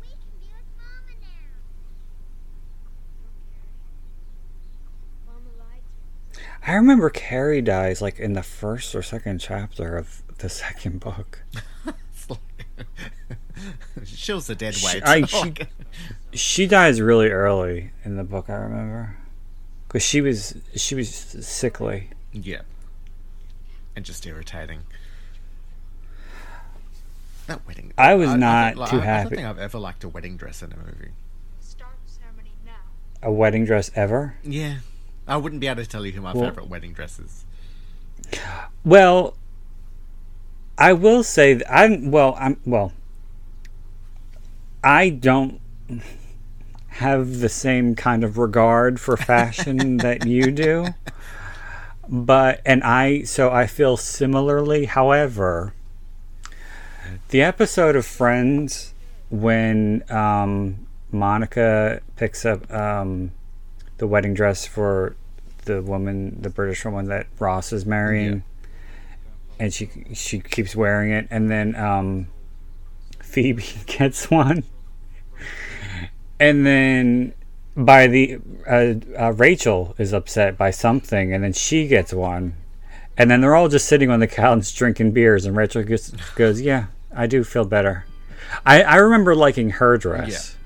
we can be with Mama now. Mama lied to us. I remember Carrie dies like in the first or second chapter of the second book. It's she was a dead She- weight. I- she- She dies really early in the book. I remember because she was she was sickly. yeah. And just irritating. That wedding. I was don't not like- too I, I don't think I've ever liked a wedding dress in a movie. Start ceremony now. A wedding dress ever? Yeah. I wouldn't be able to tell you who my Well- favorite wedding dress is. Well, I will say that I'm well. I'm well. I don't have the same kind of regard for fashion that you do. But and I so I feel similarly. However, the episode of Friends when um, Monica picks up um, the wedding dress for the woman, the British woman that Ross is marrying, and she she keeps wearing it, and then um, Phoebe gets one, and then by the uh, uh, Rachel is upset by something, and then she gets one, and then they're all just sitting on the couch drinking beers, and Rachel goes, goes "Yeah, I do feel better." I I remember liking her dress.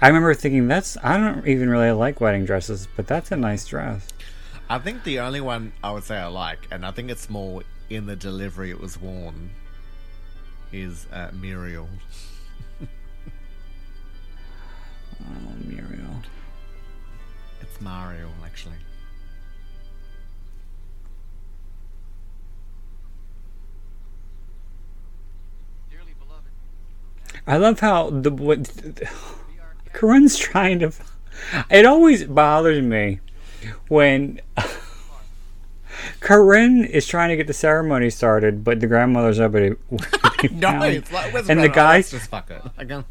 I remember thinking that's I don't even really like wedding dresses, but that's a nice dress. I think the only one I would say I like, and I think it's more in the delivery it was worn, is uh, Muriel. Oh, Muriel. It's Mario, actually. I love how the what Corinne's trying to. It always bothers me when Corinne is trying to get the ceremony started, but the grandmother's nobody. No, it's like, where's and the Grandma? guy, just fuck it. I um,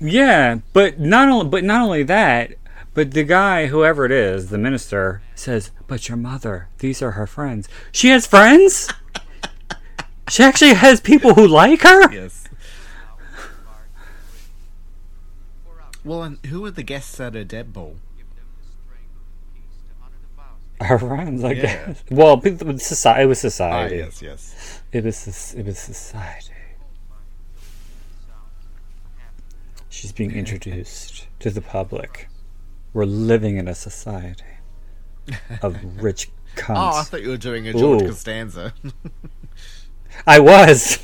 yeah, but not only, but not only that, but the guy, whoever it is, the minister says, "But your mother, these are her friends. She has friends. she actually has people who like her." yes. Well, and who were the guests at a dead ball? give them the strength and peace to honor the vows they Her friends, I Yeah. guess. Well, society, it was Ah, society. yes, yes. It was it was society. She's being introduced to the public. We're living in a society of rich Oh, I thought you were doing a George Ooh. Costanza. I was.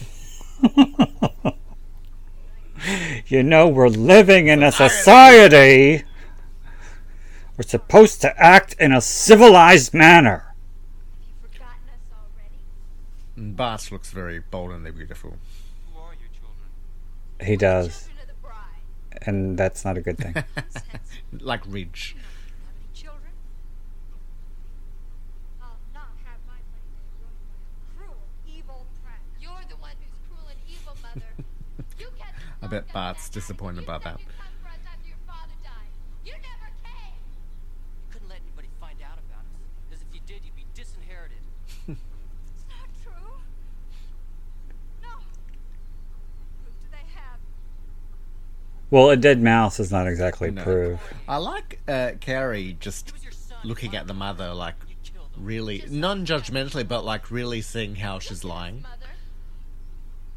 you know, we're living in a society. We're supposed to act in a civilized manner. Have you forgotten us already? Bart looks very bold and beautiful. Who are you children? He does, Children of the bride. and that's not a good thing. like Ridge. Have any children? I'll not have my wedding day ruined by a cruel, evil prank. You're the one who's cruel and evil, mother. You kept us I bet locked up Bart's that night. disappointed You about said that. you'd come for us after your father died. You never came. You couldn't let anybody find out about us. Because if you did, you'd be disinherited. It's not true. No. Proof disappointed they that. Well, a dead mouse is not exactly No. proof. I like uh, Carrie just He was your son. looking at the mother like you kill them? really non-judgmentally, but like really seeing how she's lying. Mother.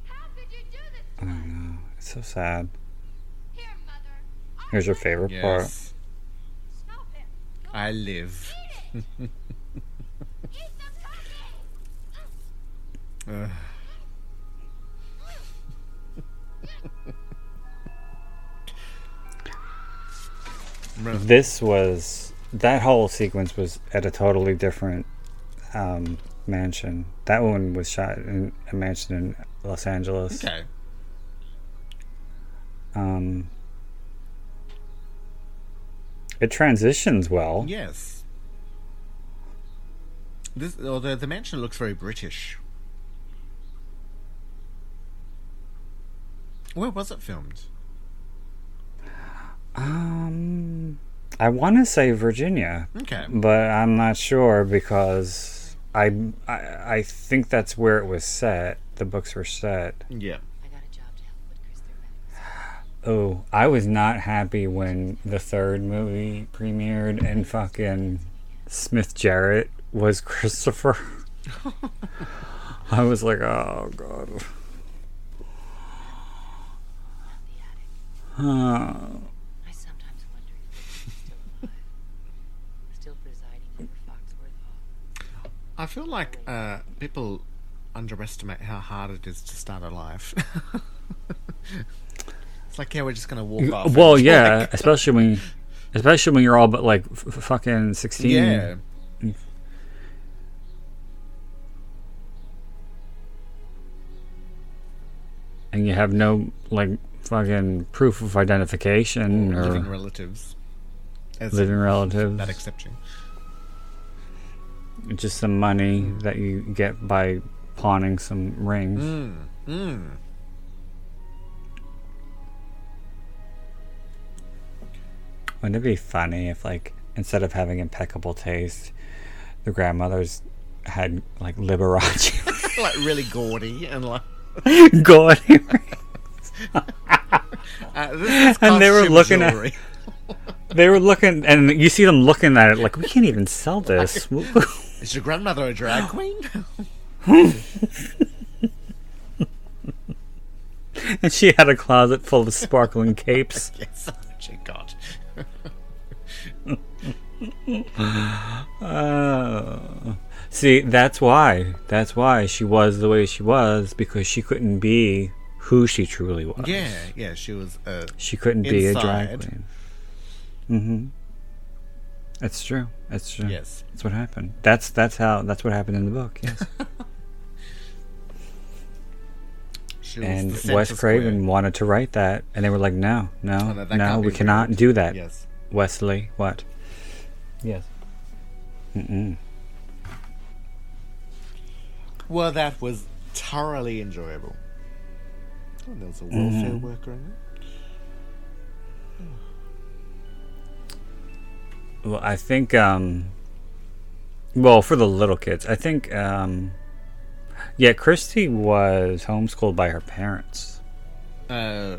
How could you do this I don't know. It's so sad. Here, mother. Our Here's your favorite part. Yes, Stop it. Go I live. Eat it. Eat the cookie. Ugh. Remember- This was that whole sequence was at a totally different um, mansion. That one was shot in a mansion in Los Angeles. Okay. Um, it transitions well. Yes. This although the mansion looks very British. Where was it filmed? Um, I want to say Virginia, Okay. but I'm not sure because I, I I think that's where it was set. The books were set. Yeah. I got a job to help put Chris through medical school. Oh, I was not happy when the third movie premiered and fucking Smith Jerrod was Christopher. I was like, oh god. Out the attic. I sometimes wonder if Chris is still alive. Still presiding over Foxworth Hall. I feel like uh, people underestimate how hard it is to start a life. it's like, yeah, we're just gonna walk off. well, yeah, like- especially when, especially when you're all but like f- fucking sixteen. yeah. and you have no like fucking proof of identification or living relatives. As living relatives. that accept you. just some money that you get by pawning some rings. Mm. Mm. Wouldn't it be funny if, like, instead of having impeccable taste, the grandmothers had like Liberace like really gaudy and like gaudy? Uh, And they were looking at- They were looking, and you see them looking at it like, we can't even sell this. Is your grandmother a drag queen? and she had a closet full of sparkling capes. yes. Oh, God. Uh, see, that's why. That's why she was the way she was because she couldn't be who she truly was. Yeah, yeah. She was. Uh, She couldn't be a drag queen. Mm-hmm. That's true. That's true. yes. That's what happened. That's that's how that's what happened in the book. Yes. And Wes square. Craven wanted to write that, and they were like, "No, no, Oh, no, no, we cannot written. do that." Yes. Wesley, what? Yes. Mm-mm. Well, that was thoroughly enjoyable. Oh, there was a welfare Mm-hmm. worker in it. Well, I think, um, well, for the little kids, I think, um, yeah, Kristy was homeschooled by her parents. Uh,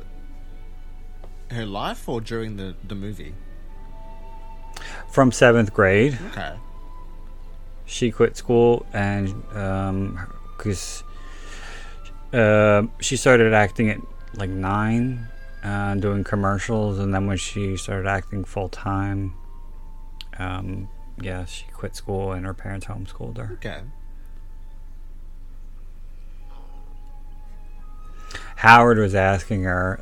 her life or during the, the movie? From seventh grade, Okay. she quit school and, um, because, uh, she started acting at like nine, uh, doing commercials, and then when she started acting full time, um, yeah, she quit school and her parents homeschooled her. Okay. Howard was asking her,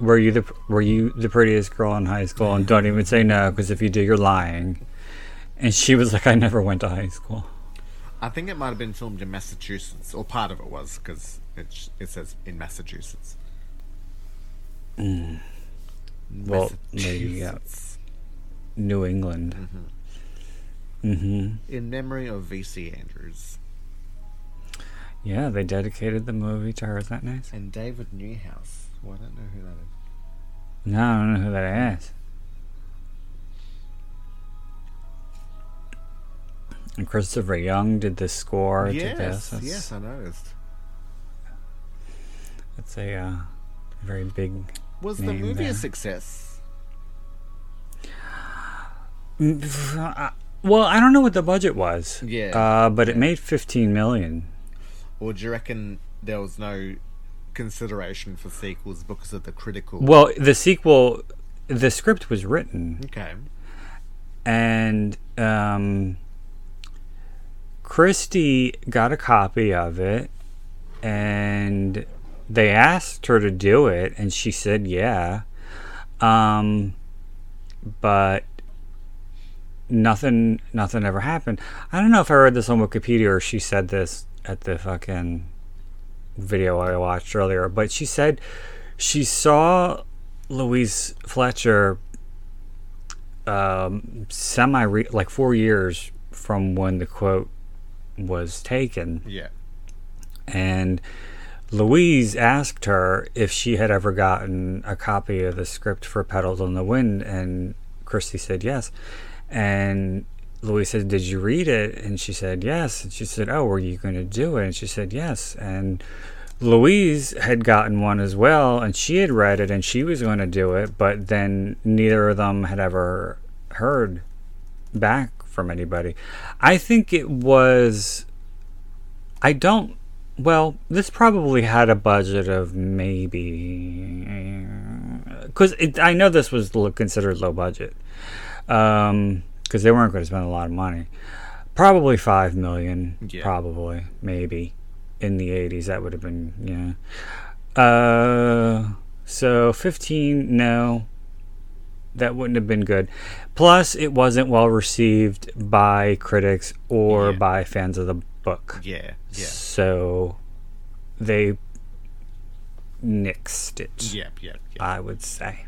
"Were you the were you the prettiest girl in high school?" And don't even say no, because if you do, you're lying. And she was like, "I never went to high school." I think it might have been filmed in Massachusetts, or part of it was, because it, it says in Massachusetts. Mm. Well, maybe, yeah. Massachusetts. New England. Mm-hmm. In memory of V.C. Andrews Yeah, they dedicated the movie to her. Isn't that nice? and David Newhouse. Well, I don't know who that is. No, I don't know who that is. And Christopher Young did the score to this. yes, That's, yes, I noticed. that's a uh, very big Was the movie there. a success? Uh, Well, I don't know what the budget was. Yeah. Uh, but it made 15 million. Or do you reckon there was no consideration for sequels because of the critical? Well, the sequel, the script was written, okay. and um, Kristy got a copy of it, and they asked her to do it, and she said yeah. Um, but nothing, nothing ever happened. I don't know if I read this on Wikipedia or she said this at the fucking video I watched earlier, but she said she saw Louise Fletcher um, semi re- like four years from when the quote was taken, Yeah. and Louise asked her if she had ever gotten a copy of the script for Petals on the Wind, and Kristy said yes. And Louise said, Did you read it? And she said, Yes. And she said, Oh, were you going to do it? And she said, Yes. And Louise had gotten one as well, and she had read it and she was going to do it, but then neither of them had ever heard back from anybody. I think it was. I don't. Well, this probably had a budget of maybe. Uh, because I know this was considered low budget. Um, Because they weren't going to spend a lot of money. Probably 5 million. Yeah. Probably. Maybe. In the 80s, that would have been. Yeah. Uh, so 15, no. That wouldn't have been good. Plus, it wasn't well received by critics or Yeah. by fans of the book. Yeah. Yeah. So they nixed it, Yep. Yep. yep. I would say.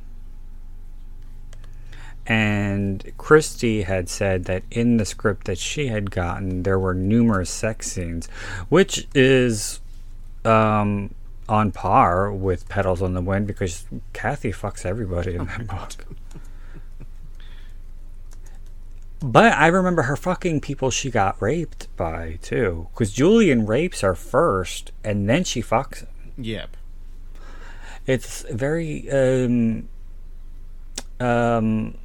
And Kristy had said that in the script that she had gotten, there were numerous sex scenes, which is um, on par with Petals on the Wind because Kathy fucks everybody in that book. But I remember her fucking people she got raped by too, because Julian rapes her first, and then she fucks him. Yep. It's very um, um,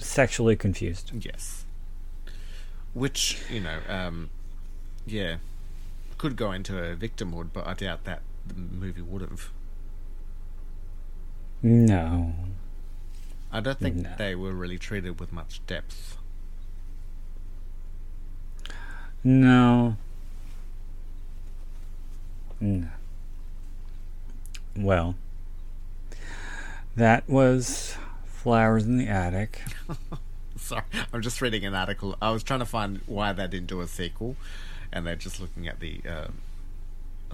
sexually confused. Yes. Which, you know, um, yeah, could go into a victimhood, but I doubt that the movie would have. No. I don't think No. they were really treated with much depth. No. No. Well, that was Flowers in the Attic. Sorry, I'm just reading an article. I was trying to find why they didn't do a sequel, and they're just looking at the um,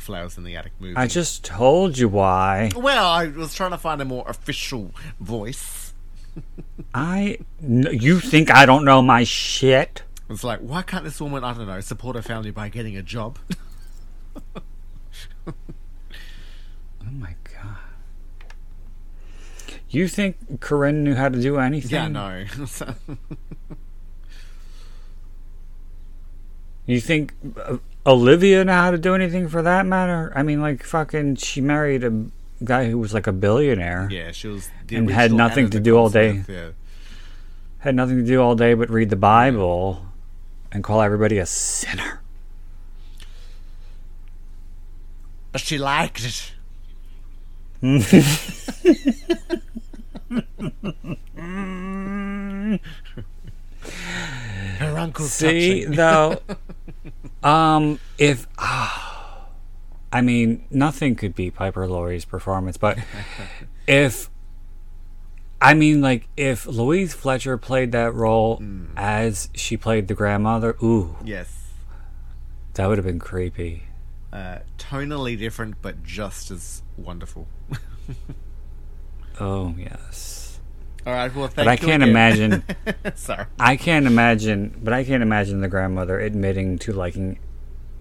Flowers in the Attic movie. I just told you why. well, I was trying to find a more official voice. I. n- You think I don't know my shit? It's like, why can't this woman, I don't know, support her family by getting a job? Oh my god. You think Corinne knew how to do anything? yeah, no. You think uh, Olivia knew how to do anything for that matter? I mean, like, fucking, she married a guy who was like a billionaire. yeah, she was And had nothing to do all day. Yeah. Had nothing to do all day but read the Bible and call everybody a sinner. But she liked it. Her uncle's See, though, um, if ah, I mean, nothing could be Piper Laurie's performance, but if I mean, like, if Louise Fletcher played that role Mm. as she played the grandmother, ooh, Yes. that would have been creepy. Uh, tonally different, but just as wonderful. Oh yes, All right. Well, thank but I can't imagine. Sorry. I can't imagine, but I can't imagine the grandmother admitting to liking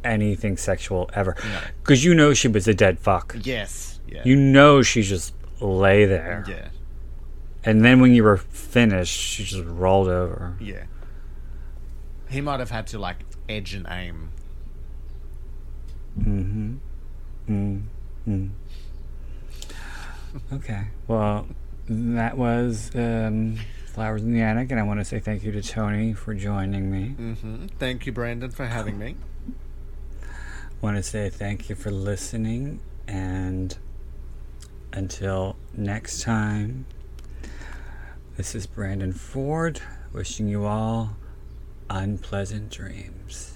anything sexual ever, because you know she was a dead fuck. Yes. Yeah. You know she just lay there. Yeah. And then when you were finished, she just rolled over. Yeah. He might have had to like edge and aim. Mm-hmm. Mm-hmm. Okay. Well, that was um, Flowers in the Attic, and I want to say thank you to Tony for joining me. hmm Thank you, Brandon, for having me. want to say thank you for listening, and until next time, this is Brandon Ford wishing you all unpleasant dreams.